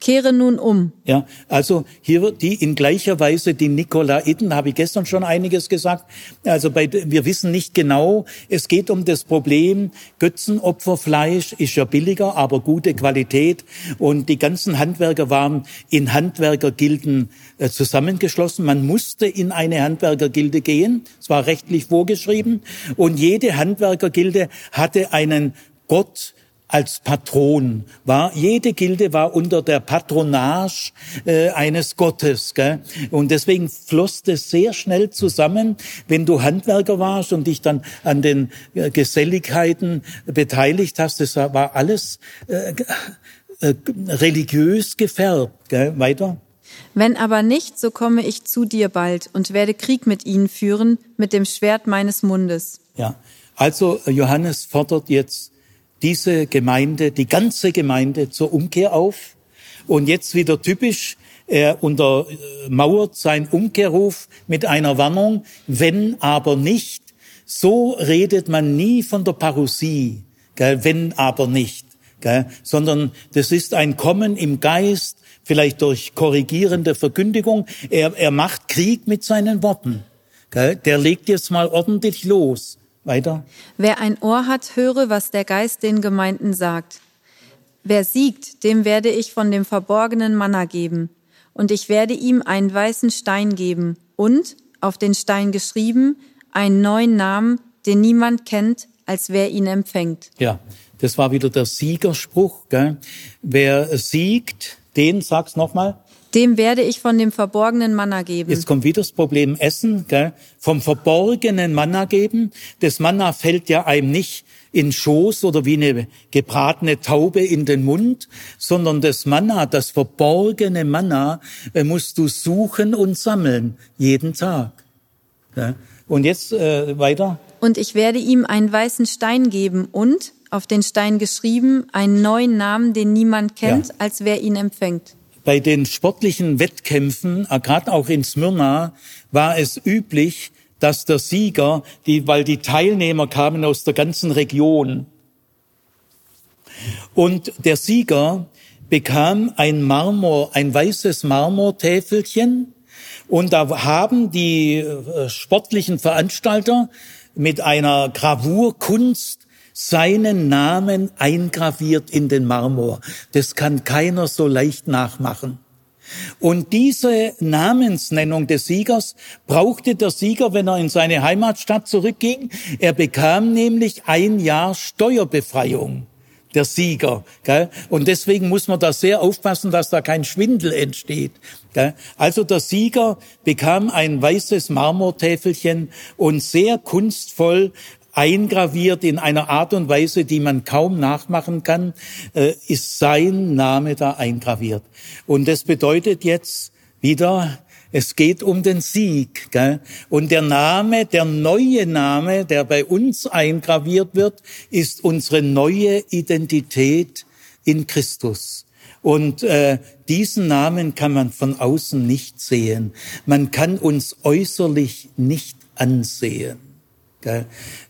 Kehre nun um. Ja, also hier wird die in gleicher Weise die Nikolaiten, habe ich gestern schon einiges gesagt. Also bei, wir wissen nicht genau, es geht um das Problem, Götzenopferfleisch ist ja billiger, aber gute Qualität. Und die ganzen Handwerker waren in Handwerkergilden äh, zusammengeschlossen. Man musste in eine Handwerkergilde gehen. Es war rechtlich vorgeschrieben. Und jede Handwerkergilde hatte einen Gott, als Patron war. Jede Gilde war unter der Patronage äh, eines Gottes. Gell? Und deswegen floss das sehr schnell zusammen, wenn du Handwerker warst und dich dann an den äh, Geselligkeiten beteiligt hast. Das war alles äh, äh, religiös gefärbt. Gell? Weiter. Wenn aber nicht, so komme ich zu dir bald und werde Krieg mit ihnen führen, mit dem Schwert meines Mundes. Ja, also Johannes fordert jetzt diese Gemeinde, die ganze Gemeinde zur Umkehr auf. Und jetzt wieder typisch, er untermauert sein Umkehrruf mit einer Warnung, wenn aber nicht. So redet man nie von der Parousie, gell, wenn aber nicht, gell, sondern das ist ein Kommen im Geist, vielleicht durch korrigierende Verkündigung. Er, er macht Krieg mit seinen Worten. Gell, der legt jetzt mal ordentlich los. Weiter. Wer ein Ohr hat, höre, was der Geist den Gemeinden sagt. Wer siegt, dem werde ich von dem verborgenen Manna geben. Und ich werde ihm einen weißen Stein geben und, auf den Stein geschrieben, einen neuen Namen, den niemand kennt, als wer ihn empfängt. Ja, das war wieder der Siegerspruch. Gell? Wer siegt, den, sag's nochmal, dem werde ich von dem verborgenen Manna geben. Jetzt kommt wieder das Problem Essen, gell? vom verborgenen Manna geben. Das Manna fällt ja einem nicht in Schoß oder wie eine gebratene Taube in den Mund, sondern das Manna, das verborgene Manna, äh, musst du suchen und sammeln, jeden Tag. Gell? Und jetzt äh, weiter. Und ich werde ihm einen weißen Stein geben und, auf den Stein geschrieben, einen neuen Namen, den niemand kennt, ja. als wer ihn empfängt bei den sportlichen Wettkämpfen, äh, gerade auch in Smyrna, war es üblich, dass der Sieger, die, weil die Teilnehmer kamen aus der ganzen Region, und der Sieger bekam ein Marmor, ein weißes Marmortäfelchen, und da haben die äh, sportlichen Veranstalter mit einer Gravurkunst seinen Namen eingraviert in den Marmor. Das kann keiner so leicht nachmachen. Und diese Namensnennung des Siegers brauchte der Sieger, wenn er in seine Heimatstadt zurückging. Er bekam nämlich ein Jahr Steuerbefreiung der Sieger. Gell? Und deswegen muss man da sehr aufpassen, dass da kein Schwindel entsteht. Gell? Also der Sieger bekam ein weißes Marmortäfelchen und sehr kunstvoll eingraviert in einer Art und Weise, die man kaum nachmachen kann, äh, ist sein Name da eingraviert. Und das bedeutet jetzt wieder, es geht um den Sieg. Gell? Und der Name, der neue Name, der bei uns eingraviert wird, ist unsere neue Identität in Christus. Und äh, diesen Namen kann man von außen nicht sehen. Man kann uns äußerlich nicht ansehen.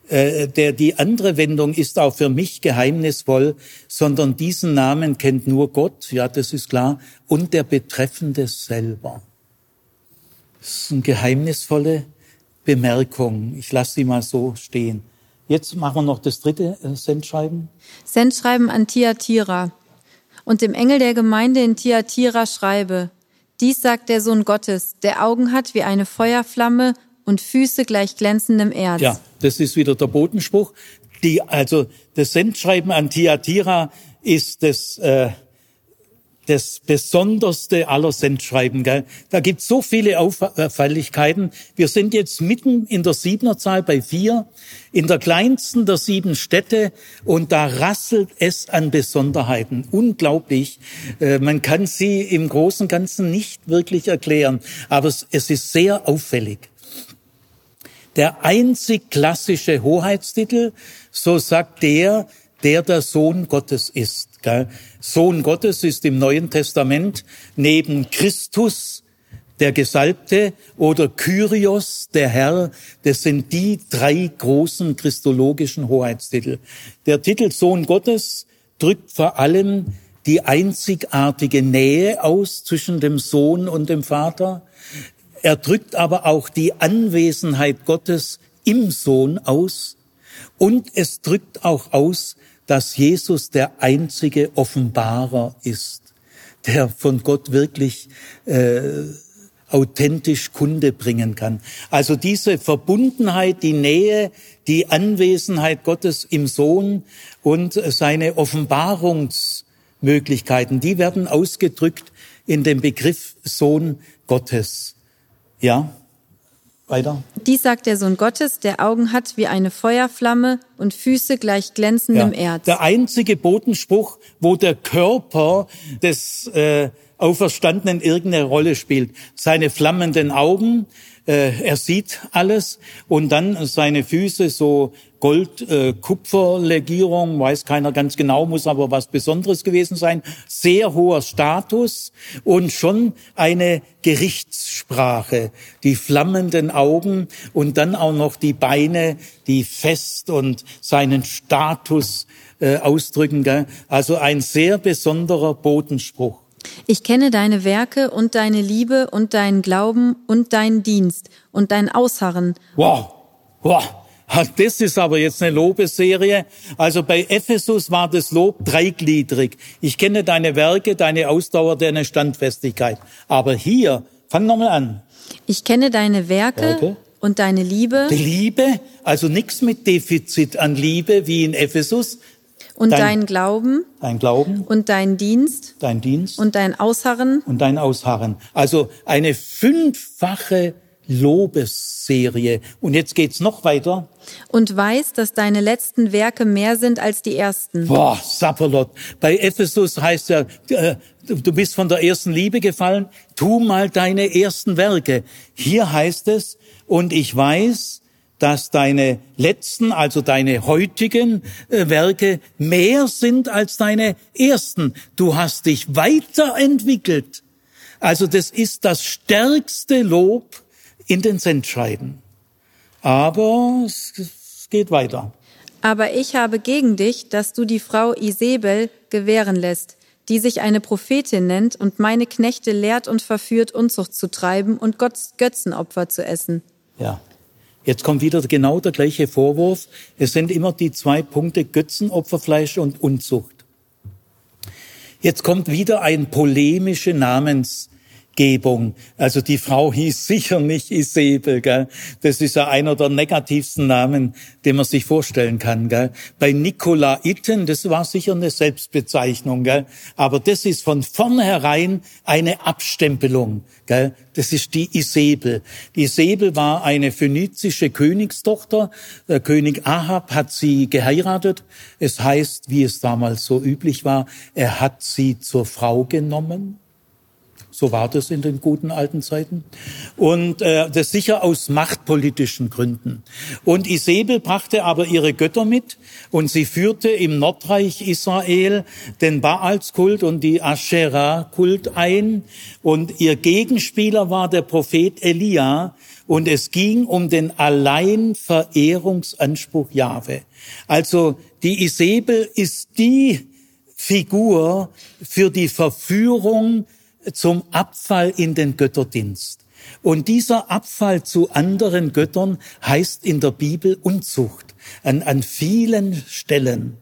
Äh, der, die andere Wendung ist auch für mich geheimnisvoll, sondern diesen Namen kennt nur Gott, ja, das ist klar, und der Betreffende selber. Das ist eine geheimnisvolle Bemerkung. Ich lasse sie mal so stehen. Jetzt machen wir noch das dritte äh, Sendschreiben. Sendschreiben an Tiatira. Und dem Engel der Gemeinde in Tiatira schreibe, Dies sagt der Sohn Gottes, der Augen hat wie eine Feuerflamme und Füße gleich glänzendem Erz. Ja, das ist wieder der Bodenspruch. Die, also das Sendschreiben an Thyatira ist das, äh, das besonderste aller Sendschreiben. Gell? Da gibt's so viele Auffälligkeiten. Wir sind jetzt mitten in der Siebenerzahl bei vier, in der kleinsten der sieben Städte und da rasselt es an Besonderheiten. Unglaublich. Äh, man kann sie im Großen und Ganzen nicht wirklich erklären, aber es, es ist sehr auffällig der einzig klassische Hoheitstitel, so sagt der, der der Sohn Gottes ist. Sohn Gottes ist im Neuen Testament neben Christus, der Gesalbte, oder Kyrios, der Herr, das sind die drei großen christologischen Hoheitstitel. Der Titel Sohn Gottes drückt vor allem die einzigartige Nähe aus zwischen dem Sohn und dem Vater. Er drückt aber auch die Anwesenheit Gottes im Sohn aus und es drückt auch aus, dass Jesus der einzige Offenbarer ist, der von Gott wirklich äh, authentisch Kunde bringen kann. Also diese Verbundenheit, die Nähe, die Anwesenheit Gottes im Sohn und seine Offenbarungsmöglichkeiten, die werden ausgedrückt in dem Begriff Sohn Gottes. Ja, weiter. Dies sagt der Sohn Gottes, der Augen hat wie eine Feuerflamme und Füße gleich glänzendem ja. Erz. Der einzige Botenspruch, wo der Körper des äh, Auferstandenen irgendeine Rolle spielt. Seine flammenden Augen, äh, er sieht alles und dann seine Füße so Gold-Kupfer-Legierung, äh, weiß keiner ganz genau, muss aber was Besonderes gewesen sein. Sehr hoher Status und schon eine Gerichtssprache. Die flammenden Augen und dann auch noch die Beine, die fest und seinen Status äh, ausdrücken. Gell? Also ein sehr besonderer Bodenspruch. Ich kenne deine Werke und deine Liebe und deinen Glauben und deinen Dienst und dein Ausharren. Wow, wow. Das ist aber jetzt eine Lobeserie. Also bei Ephesus war das Lob dreigliedrig. Ich kenne deine Werke, deine Ausdauer, deine Standfestigkeit. Aber hier, fang nochmal an. Ich kenne deine Werke, Werke, und deine Liebe. Die Liebe, also nichts mit Defizit an Liebe wie in Ephesus, und dein, dein Glauben. Dein Glauben. Und dein Dienst. Dein Dienst. Und dein Ausharren. Und dein Ausharren. Also eine fünffache Lobesserie. Und jetzt geht's noch weiter. Und weiß, dass deine letzten Werke mehr sind als die ersten. Boah, Sapperlot. Bei Ephesus heißt ja, äh, du bist von der ersten Liebe gefallen, tu mal deine ersten Werke. Hier heißt es, und ich weiß, dass deine letzten, also deine heutigen äh, Werke mehr sind als deine ersten. Du hast dich weiterentwickelt. Also das ist das stärkste Lob in den Sendscheiden. Aber es geht weiter. Aber ich habe gegen dich, dass du die Frau Isabel gewähren lässt, die sich eine Prophetin nennt und meine Knechte lehrt und verführt, Unzucht zu treiben und Götzenopfer zu essen. Ja, Jetzt kommt wieder genau der gleiche Vorwurf. Es sind immer die zwei Punkte Götzenopferfleisch und Unzucht. Jetzt kommt wieder ein polemische Namens Gebung. Also die Frau hieß sicher nicht Isabel, gell? Das ist ja einer der negativsten Namen, den man sich vorstellen kann, gell? Bei Nikolaiten, das war sicher eine Selbstbezeichnung, gell? Aber das ist von vornherein eine Abstempelung, gell? Das ist die Isabel. Die Isabel war eine phönizische Königstochter. Der König Ahab hat sie geheiratet. Es heißt, wie es damals so üblich war, er hat sie zur Frau genommen so war das in den guten alten Zeiten. Und äh, das sicher aus machtpolitischen Gründen. Und Isabel brachte aber ihre Götter mit und sie führte im Nordreich Israel den Baalskult und die Asherah-Kult ein. Und ihr Gegenspieler war der Prophet Elia. Und es ging um den Alleinverehrungsanspruch Jahwe. Also die Isabel ist die Figur für die Verführung zum Abfall in den Götterdienst. Und dieser Abfall zu anderen Göttern heißt in der Bibel Unzucht an, an vielen Stellen.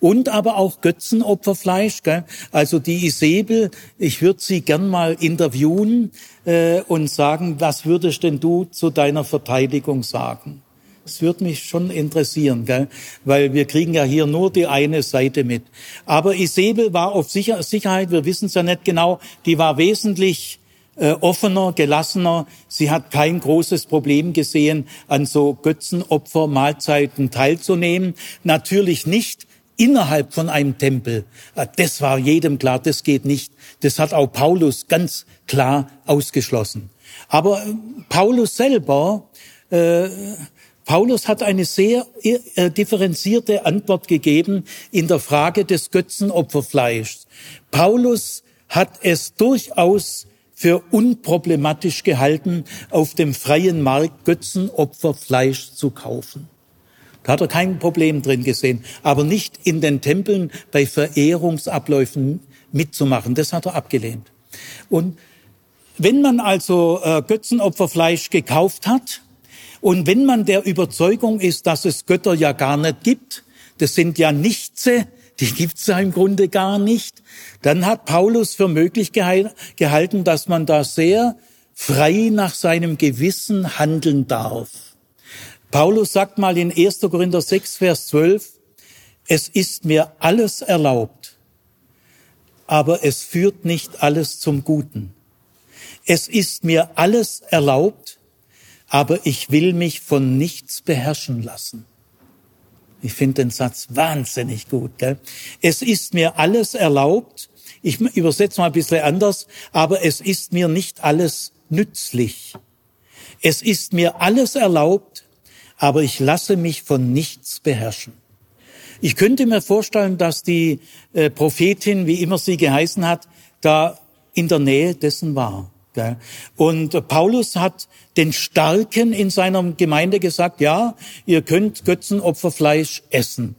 und aber auch Götzenopferfleisch. Gell? Also die Isabel, ich würde sie gern mal interviewen äh, und sagen, was würdest denn du zu deiner Verteidigung sagen? Das würde mich schon interessieren, gell? weil wir kriegen ja hier nur die eine Seite mit. Aber Isabel war auf Sicher Sicherheit, wir wissen es ja nicht genau, die war wesentlich äh, offener, gelassener. Sie hat kein großes Problem gesehen, an so Götzenopfer, Mahlzeiten teilzunehmen. Natürlich nicht innerhalb von einem Tempel. Äh, das war jedem klar, das geht nicht. Das hat auch Paulus ganz klar ausgeschlossen. Aber äh, Paulus selber, äh, Paulus hat eine sehr äh, differenzierte Antwort gegeben in der Frage des Götzenopferfleischs. Paulus hat es durchaus für unproblematisch gehalten, auf dem freien Markt Götzenopferfleisch zu kaufen. Da hat er kein Problem drin gesehen, aber nicht in den Tempeln bei Verehrungsabläufen mitzumachen. Das hat er abgelehnt. Und wenn man also äh, Götzenopferfleisch gekauft hat und wenn man der Überzeugung ist, dass es Götter ja gar nicht gibt, das sind ja Nichtse, die gibt's ja im Grunde gar nicht, dann hat Paulus für möglich gehalten, dass man da sehr frei nach seinem Gewissen handeln darf. Paulus sagt mal in 1. Korinther 6, Vers 12, es ist mir alles erlaubt, aber es führt nicht alles zum Guten. Es ist mir alles erlaubt, aber ich will mich von nichts beherrschen lassen. Ich finde den Satz wahnsinnig gut. Gell? Es ist mir alles erlaubt, ich übersetze mal ein bisschen anders, aber es ist mir nicht alles nützlich. Es ist mir alles erlaubt, aber ich lasse mich von nichts beherrschen. Ich könnte mir vorstellen, dass die äh, Prophetin, wie immer sie geheißen hat, da in der Nähe dessen war. Und Paulus hat den Starken in seiner Gemeinde gesagt, ja, ihr könnt Götzenopferfleisch essen,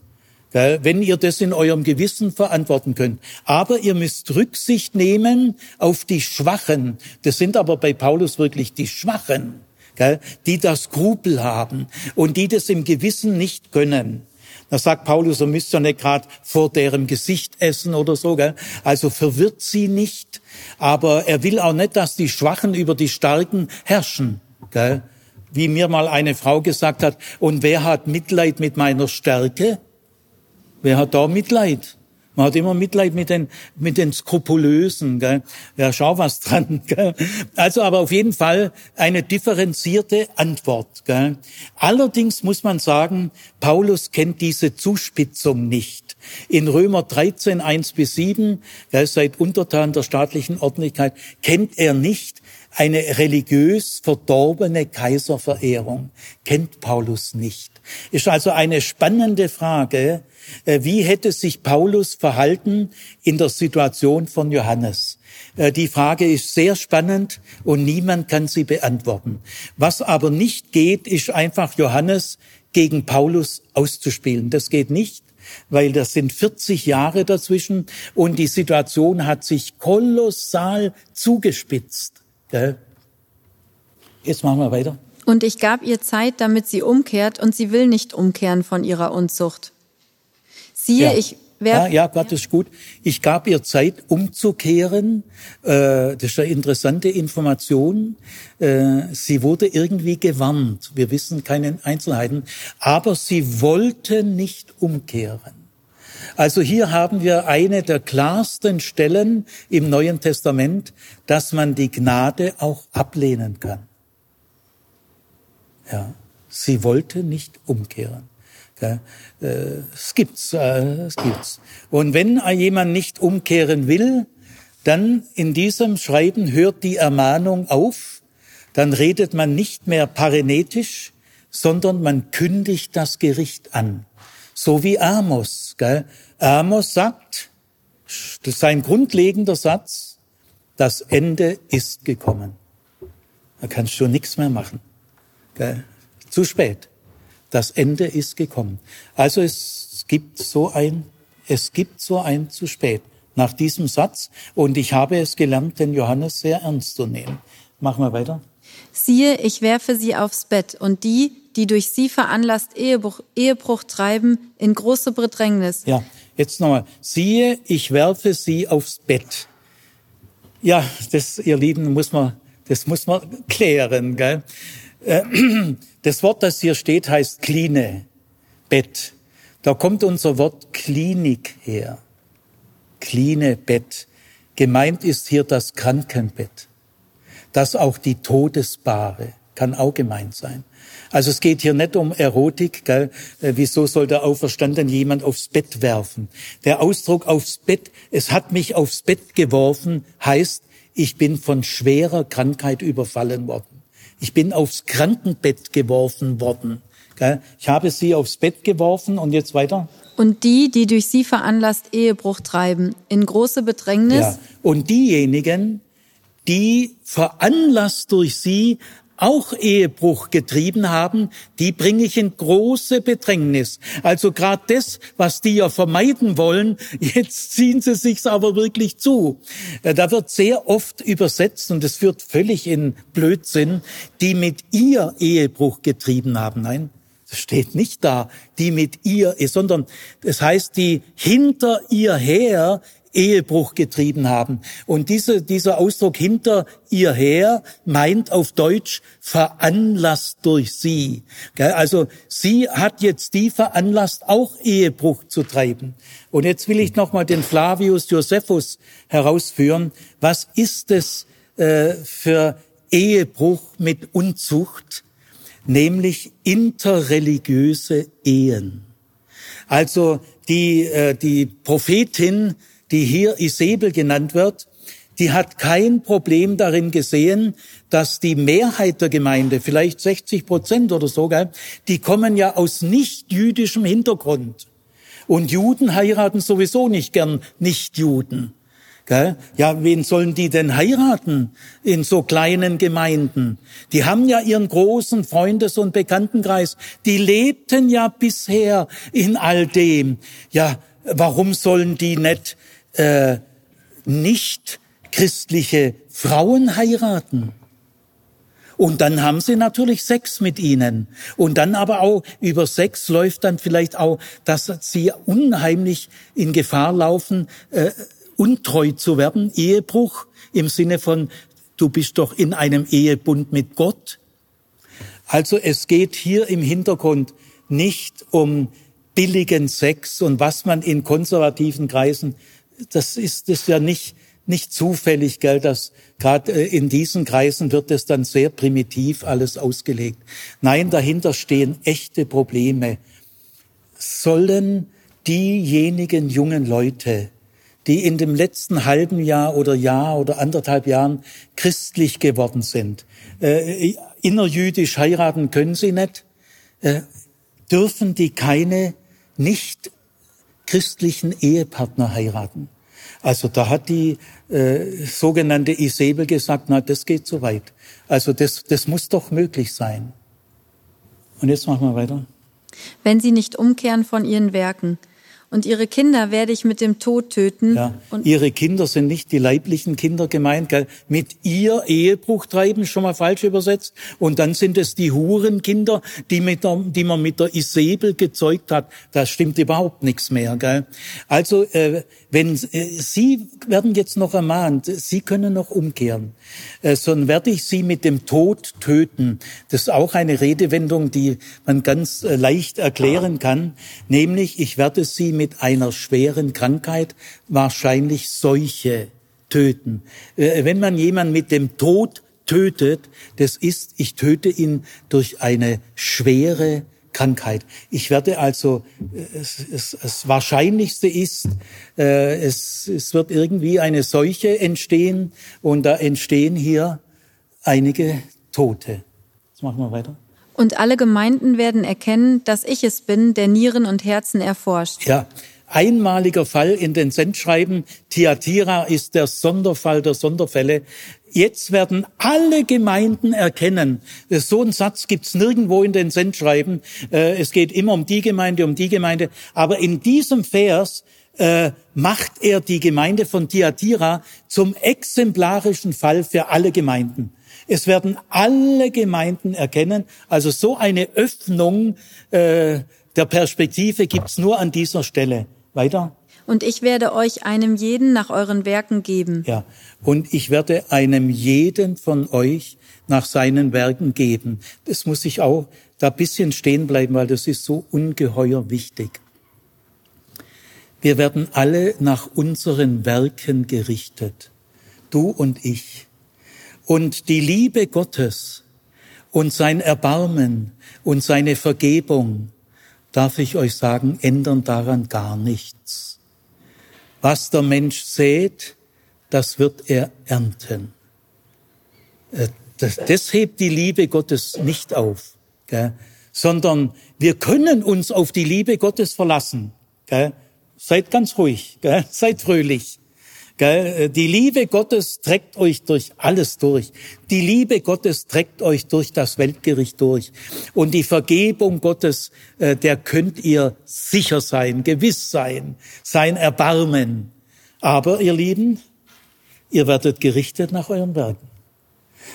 wenn ihr das in eurem Gewissen verantworten könnt. Aber ihr müsst Rücksicht nehmen auf die Schwachen. Das sind aber bei Paulus wirklich die Schwachen, die das Skrupel haben und die das im Gewissen nicht können. Da sagt Paulus, ihr müsst ja nicht gerade vor deren Gesicht essen oder so. Gell? Also verwirrt sie nicht. Aber er will auch nicht, dass die Schwachen über die Starken herrschen. Gell? Wie mir mal eine Frau gesagt hat, und wer hat Mitleid mit meiner Stärke? Wer hat da Mitleid? Man hat immer Mitleid mit den, mit den Skrupulösen. Gell? Ja, schau was dran. Gell? Also aber auf jeden Fall eine differenzierte Antwort. Gell? Allerdings muss man sagen, Paulus kennt diese Zuspitzung nicht. In Römer 13, 1 bis 7, gell, seit Untertan der staatlichen Ordentlichkeit, kennt er nicht eine religiös verdorbene Kaiserverehrung. Kennt Paulus nicht. Ist also eine spannende Frage, wie hätte sich Paulus verhalten in der Situation von Johannes? Äh, die Frage ist sehr spannend und niemand kann sie beantworten. Was aber nicht geht, ist einfach Johannes gegen Paulus auszuspielen. Das geht nicht, weil das sind 40 Jahre dazwischen und die Situation hat sich kolossal zugespitzt. Jetzt machen wir weiter. Und ich gab ihr Zeit, damit sie umkehrt, und sie will nicht umkehren von ihrer Unzucht. Siehe, ja. ich ja, ja, Gott ist gut. Ich gab ihr Zeit, umzukehren. Äh, das ist eine interessante Information. Äh, sie wurde irgendwie gewarnt. Wir wissen keine Einzelheiten. Aber sie wollte nicht umkehren. Also hier haben wir eine der klarsten Stellen im Neuen Testament, dass man die Gnade auch ablehnen kann. Ja, sie wollte nicht umkehren. Ja, äh, es gibt's, äh, es gibt's. Und wenn jemand nicht umkehren will, dann in diesem Schreiben hört die Ermahnung auf. Dann redet man nicht mehr parenetisch, sondern man kündigt das Gericht an. So wie Amos. Gell? Amos sagt, das ist ein grundlegender Satz, das Ende ist gekommen. Da kannst du nichts mehr machen. Gell? Zu spät. Das Ende ist gekommen. Also es gibt so ein, es gibt so ein zu spät nach diesem Satz. Und ich habe es gelernt, den Johannes sehr ernst zu nehmen. Machen wir weiter. Siehe, ich werfe sie aufs Bett und die, die durch sie veranlasst Ehebruch, Ehebruch treiben, in große Bedrängnis. Ja, jetzt nochmal. Siehe, ich werfe sie aufs Bett. Ja, das, ihr Lieben, muss man, das muss man klären, gell? Äh, das Wort, das hier steht, heißt Kline, Bett. Da kommt unser Wort Klinik her. Kline, Bett. Gemeint ist hier das Krankenbett. Das auch die Todesbare kann auch gemeint sein. Also es geht hier nicht um Erotik, gell? Äh, wieso soll der Auferstanden jemand aufs Bett werfen? Der Ausdruck aufs Bett, es hat mich aufs Bett geworfen, heißt, ich bin von schwerer Krankheit überfallen worden. Ich bin aufs Krankenbett geworfen worden. Ich habe sie aufs Bett geworfen und jetzt weiter. Und die, die durch sie veranlasst Ehebruch treiben, in große Bedrängnis. Ja. Und diejenigen, die veranlasst durch sie auch Ehebruch getrieben haben, die bringe ich in große Bedrängnis. Also gerade das, was die ja vermeiden wollen, jetzt ziehen sie sich's aber wirklich zu. Äh, da wird sehr oft übersetzt und es führt völlig in Blödsinn, die mit ihr Ehebruch getrieben haben. Nein, das steht nicht da, die mit ihr ist, sondern es heißt, die hinter ihr her Ehebruch getrieben haben. Und diese, dieser Ausdruck hinter ihr her meint auf Deutsch veranlasst durch sie. Also sie hat jetzt die veranlasst, auch Ehebruch zu treiben. Und jetzt will ich nochmal den Flavius Josephus herausführen. Was ist es äh, für Ehebruch mit Unzucht? Nämlich interreligiöse Ehen. Also die, äh, die Prophetin die hier Isabel genannt wird, die hat kein Problem darin gesehen, dass die Mehrheit der Gemeinde, vielleicht 60 Prozent oder so, die kommen ja aus nicht jüdischem Hintergrund. Und Juden heiraten sowieso nicht gern Nicht-Juden. Ja, wen sollen die denn heiraten in so kleinen Gemeinden? Die haben ja ihren großen Freundes- und Bekanntenkreis. Die lebten ja bisher in all dem. Ja, warum sollen die nicht äh, nicht christliche Frauen heiraten. Und dann haben sie natürlich Sex mit ihnen. Und dann aber auch über Sex läuft dann vielleicht auch, dass sie unheimlich in Gefahr laufen, äh, untreu zu werden. Ehebruch im Sinne von, du bist doch in einem Ehebund mit Gott. Also es geht hier im Hintergrund nicht um billigen Sex und was man in konservativen Kreisen das ist es ja nicht, nicht zufällig, gell, dass gerade äh, in diesen Kreisen wird es dann sehr primitiv alles ausgelegt. Nein, dahinter stehen echte Probleme. Sollen diejenigen jungen Leute, die in dem letzten halben Jahr oder Jahr oder anderthalb Jahren christlich geworden sind, äh, innerjüdisch heiraten können sie nicht, äh, dürfen die keine nicht christlichen Ehepartner heiraten. Also da hat die äh, sogenannte Isabel gesagt, na, das geht zu weit. Also das, das muss doch möglich sein. Und jetzt machen wir weiter. Wenn sie nicht umkehren von ihren Werken, und ihre Kinder werde ich mit dem Tod töten. Ja, ihre Kinder sind nicht die leiblichen Kinder gemeint, gell? mit ihr Ehebruch treiben, schon mal falsch übersetzt. Und dann sind es die Hurenkinder, die, mit der, die man mit der Isabel gezeugt hat. Da stimmt überhaupt nichts mehr. Gell? Also äh, wenn äh, Sie werden jetzt noch ermahnt, Sie können noch umkehren, äh, sondern werde ich Sie mit dem Tod töten. Das ist auch eine Redewendung, die man ganz äh, leicht erklären kann, nämlich ich werde Sie mit einer schweren Krankheit, wahrscheinlich Seuche, töten. Äh, wenn man jemanden mit dem Tod tötet, das ist, ich töte ihn durch eine schwere Krankheit. Ich werde also, äh, es, es, das Wahrscheinlichste ist, äh, es, es wird irgendwie eine Seuche entstehen und da entstehen hier einige Tote. Jetzt machen wir weiter. Und alle Gemeinden werden erkennen, dass ich es bin, der Nieren und Herzen erforscht. Ja, einmaliger Fall in den Sendschreiben. Tiatira ist der Sonderfall der Sonderfälle. Jetzt werden alle Gemeinden erkennen. So einen Satz gibt's nirgendwo in den Sendschreiben. Äh, es geht immer um die Gemeinde, um die Gemeinde. Aber in diesem Vers äh, macht er die Gemeinde von Thyatira zum exemplarischen Fall für alle Gemeinden. Es werden alle Gemeinden erkennen, also so eine Öffnung äh, der Perspektive gibt's nur an dieser Stelle. Weiter. Und ich werde euch einem jeden nach euren Werken geben. Ja, und ich werde einem jeden von euch nach seinen Werken geben. Das muss ich auch da bisschen stehen bleiben, weil das ist so ungeheuer wichtig. Wir werden alle nach unseren Werken gerichtet. Du und ich. Und die Liebe Gottes und sein Erbarmen und seine Vergebung, darf ich euch sagen, ändern daran gar nichts. Was der Mensch sät, das wird er ernten. Äh, das, das hebt die Liebe Gottes nicht auf, gell? sondern wir können uns auf die Liebe Gottes verlassen. Gell? Seid ganz ruhig, gell? seid fröhlich. Gell? Die Liebe Gottes trägt euch durch alles durch. Die Liebe Gottes trägt euch durch das Weltgericht durch. Und die Vergebung Gottes, äh, der könnt ihr sicher sein, gewiss sein, sein Erbarmen. Aber ihr Lieben, ihr werdet gerichtet nach euren Werken.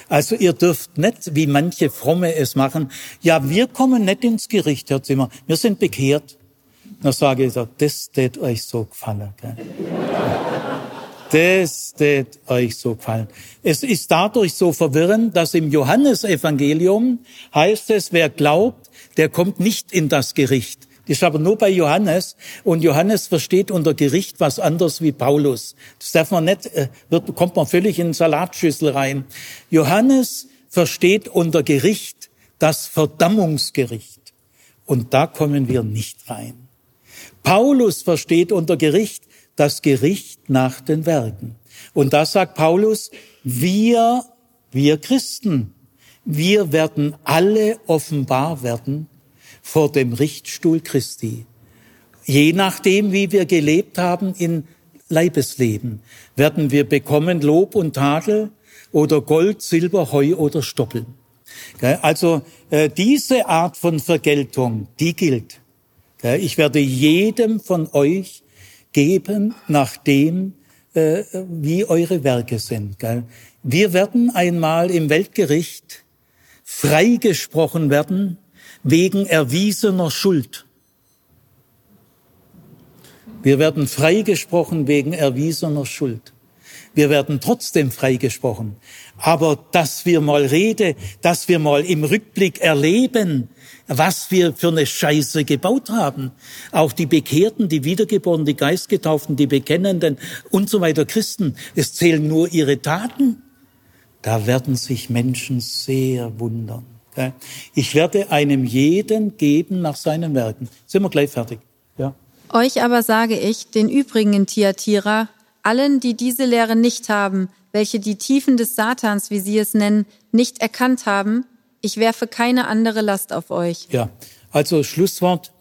Also ihr dürft nicht, wie manche Fromme es machen, ja, wir kommen nicht ins Gericht, Herr Zimmer, wir sind bekehrt. Dann sage ich, das tät euch so gefallen. Gell? Das tät euch so gefallen. Es ist dadurch so verwirrend, dass im Johannesevangelium heißt es, wer glaubt, der kommt nicht in das Gericht. Das ist aber nur bei Johannes. Und Johannes versteht unter Gericht was anderes wie Paulus. Das darf man nicht, äh, wird, kommt man völlig in den Salatschüssel rein. Johannes versteht unter Gericht das Verdammungsgericht. Und da kommen wir nicht rein. Paulus versteht unter Gericht das Gericht nach den Werken. Und da sagt Paulus, wir, wir Christen, wir werden alle offenbar werden vor dem Richtstuhl Christi. Je nachdem, wie wir gelebt haben in Leibesleben, werden wir bekommen Lob und Tadel oder Gold, Silber, Heu oder Stoppeln. Also äh, diese Art von Vergeltung, die gilt. Ich werde jedem von euch geben nach dem, äh, wie eure Werke sind. Wir werden einmal im Weltgericht freigesprochen werden wegen erwiesener Schuld. Wir werden freigesprochen wegen erwiesener Schuld. Wir werden trotzdem freigesprochen. Aber dass wir mal reden, dass wir mal im Rückblick erleben, was wir für eine Scheiße gebaut haben. Auch die Bekehrten, die Wiedergeborenen, die Geistgetauften, die Bekennenden und so weiter Christen, es zählen nur ihre Taten. Da werden sich Menschen sehr wundern. Ich werde einem jeden geben nach seinen Werken. Sind wir gleich fertig? Ja. Euch aber sage ich, den übrigen Tiatira, allen, die diese Lehre nicht haben, welche die Tiefen des Satans, wie sie es nennen, nicht erkannt haben, ich werfe keine andere Last auf euch. Ja, also Schlusswort.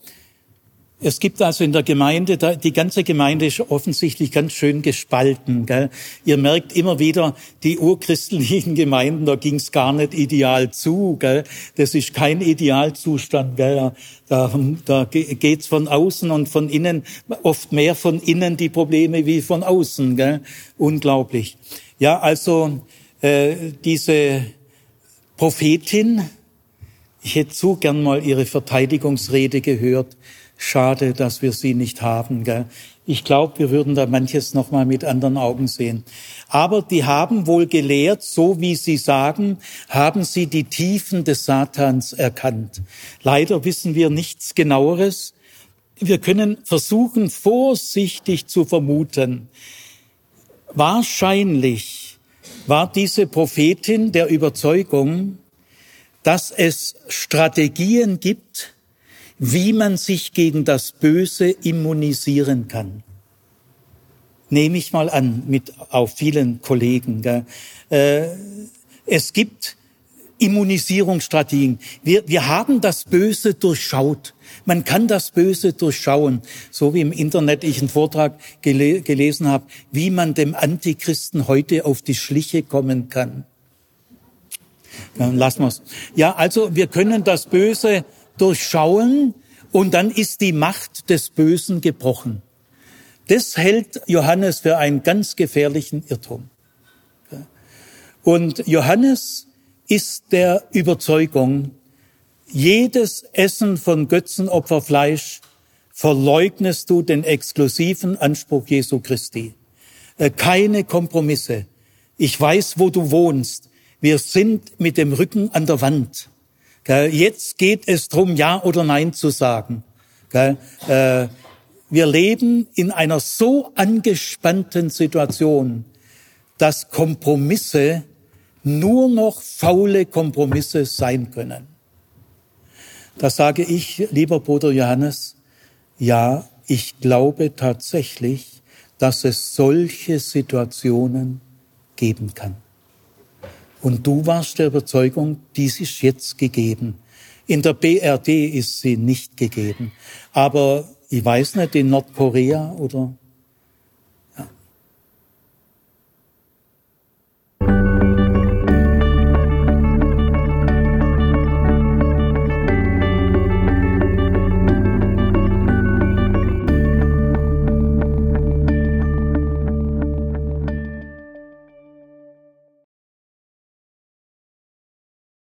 Es gibt also in der Gemeinde, die ganze Gemeinde ist offensichtlich ganz schön gespalten. Gell? Ihr merkt immer wieder, die urchristlichen Gemeinden, da ging's gar nicht ideal zu. Gell? Das ist kein Idealzustand. Gell? Da, da geht's von außen und von innen, oft mehr von innen die Probleme wie von außen. Gell? Unglaublich. Ja, also äh, diese Prophetin, ich hätte so gern mal ihre Verteidigungsrede gehört Schade, dass wir sie nicht haben. Gell? Ich glaube, wir würden da manches noch mal mit anderen Augen sehen. Aber die haben wohl gelehrt, so wie sie sagen, haben sie die Tiefen des Satans erkannt. Leider wissen wir nichts genaueres. Wir können versuchen, vorsichtig zu vermuten. Wahrscheinlich war diese Prophetin der Überzeugung, dass es Strategien gibt, wie man sich gegen das Böse immunisieren kann. Nehme ich mal an, mit auf vielen Kollegen. Gell. Äh, es gibt Immunisierungsstrategien. Wir, wir haben das Böse durchschaut. Man kann das Böse durchschauen, so wie im Internet ich einen Vortrag gele gelesen habe, wie man dem Antichristen heute auf die Schliche kommen kann. Dann lassen wir's. Ja, also wir können das Böse durchschauen und dann ist die Macht des Bösen gebrochen. Das hält Johannes für einen ganz gefährlichen Irrtum. Und Johannes ist der Überzeugung, jedes Essen von Götzenopferfleisch verleugnest du den exklusiven Anspruch Jesu Christi. Äh, keine Kompromisse. Ich weiß, wo du wohnst. Wir sind mit dem Rücken an der Wand. Jetzt geht es drum, Ja oder Nein zu sagen. Äh, wir leben in einer so angespannten Situation, dass Kompromisse nur noch faule Kompromisse sein können. Da sage ich, lieber Bruder Johannes, ja, ich glaube tatsächlich, dass es solche Situationen geben kann. Und du warst der Überzeugung, dies ist jetzt gegeben. In der BRD ist sie nicht gegeben. Aber ich weiß nicht, in Nordkorea oder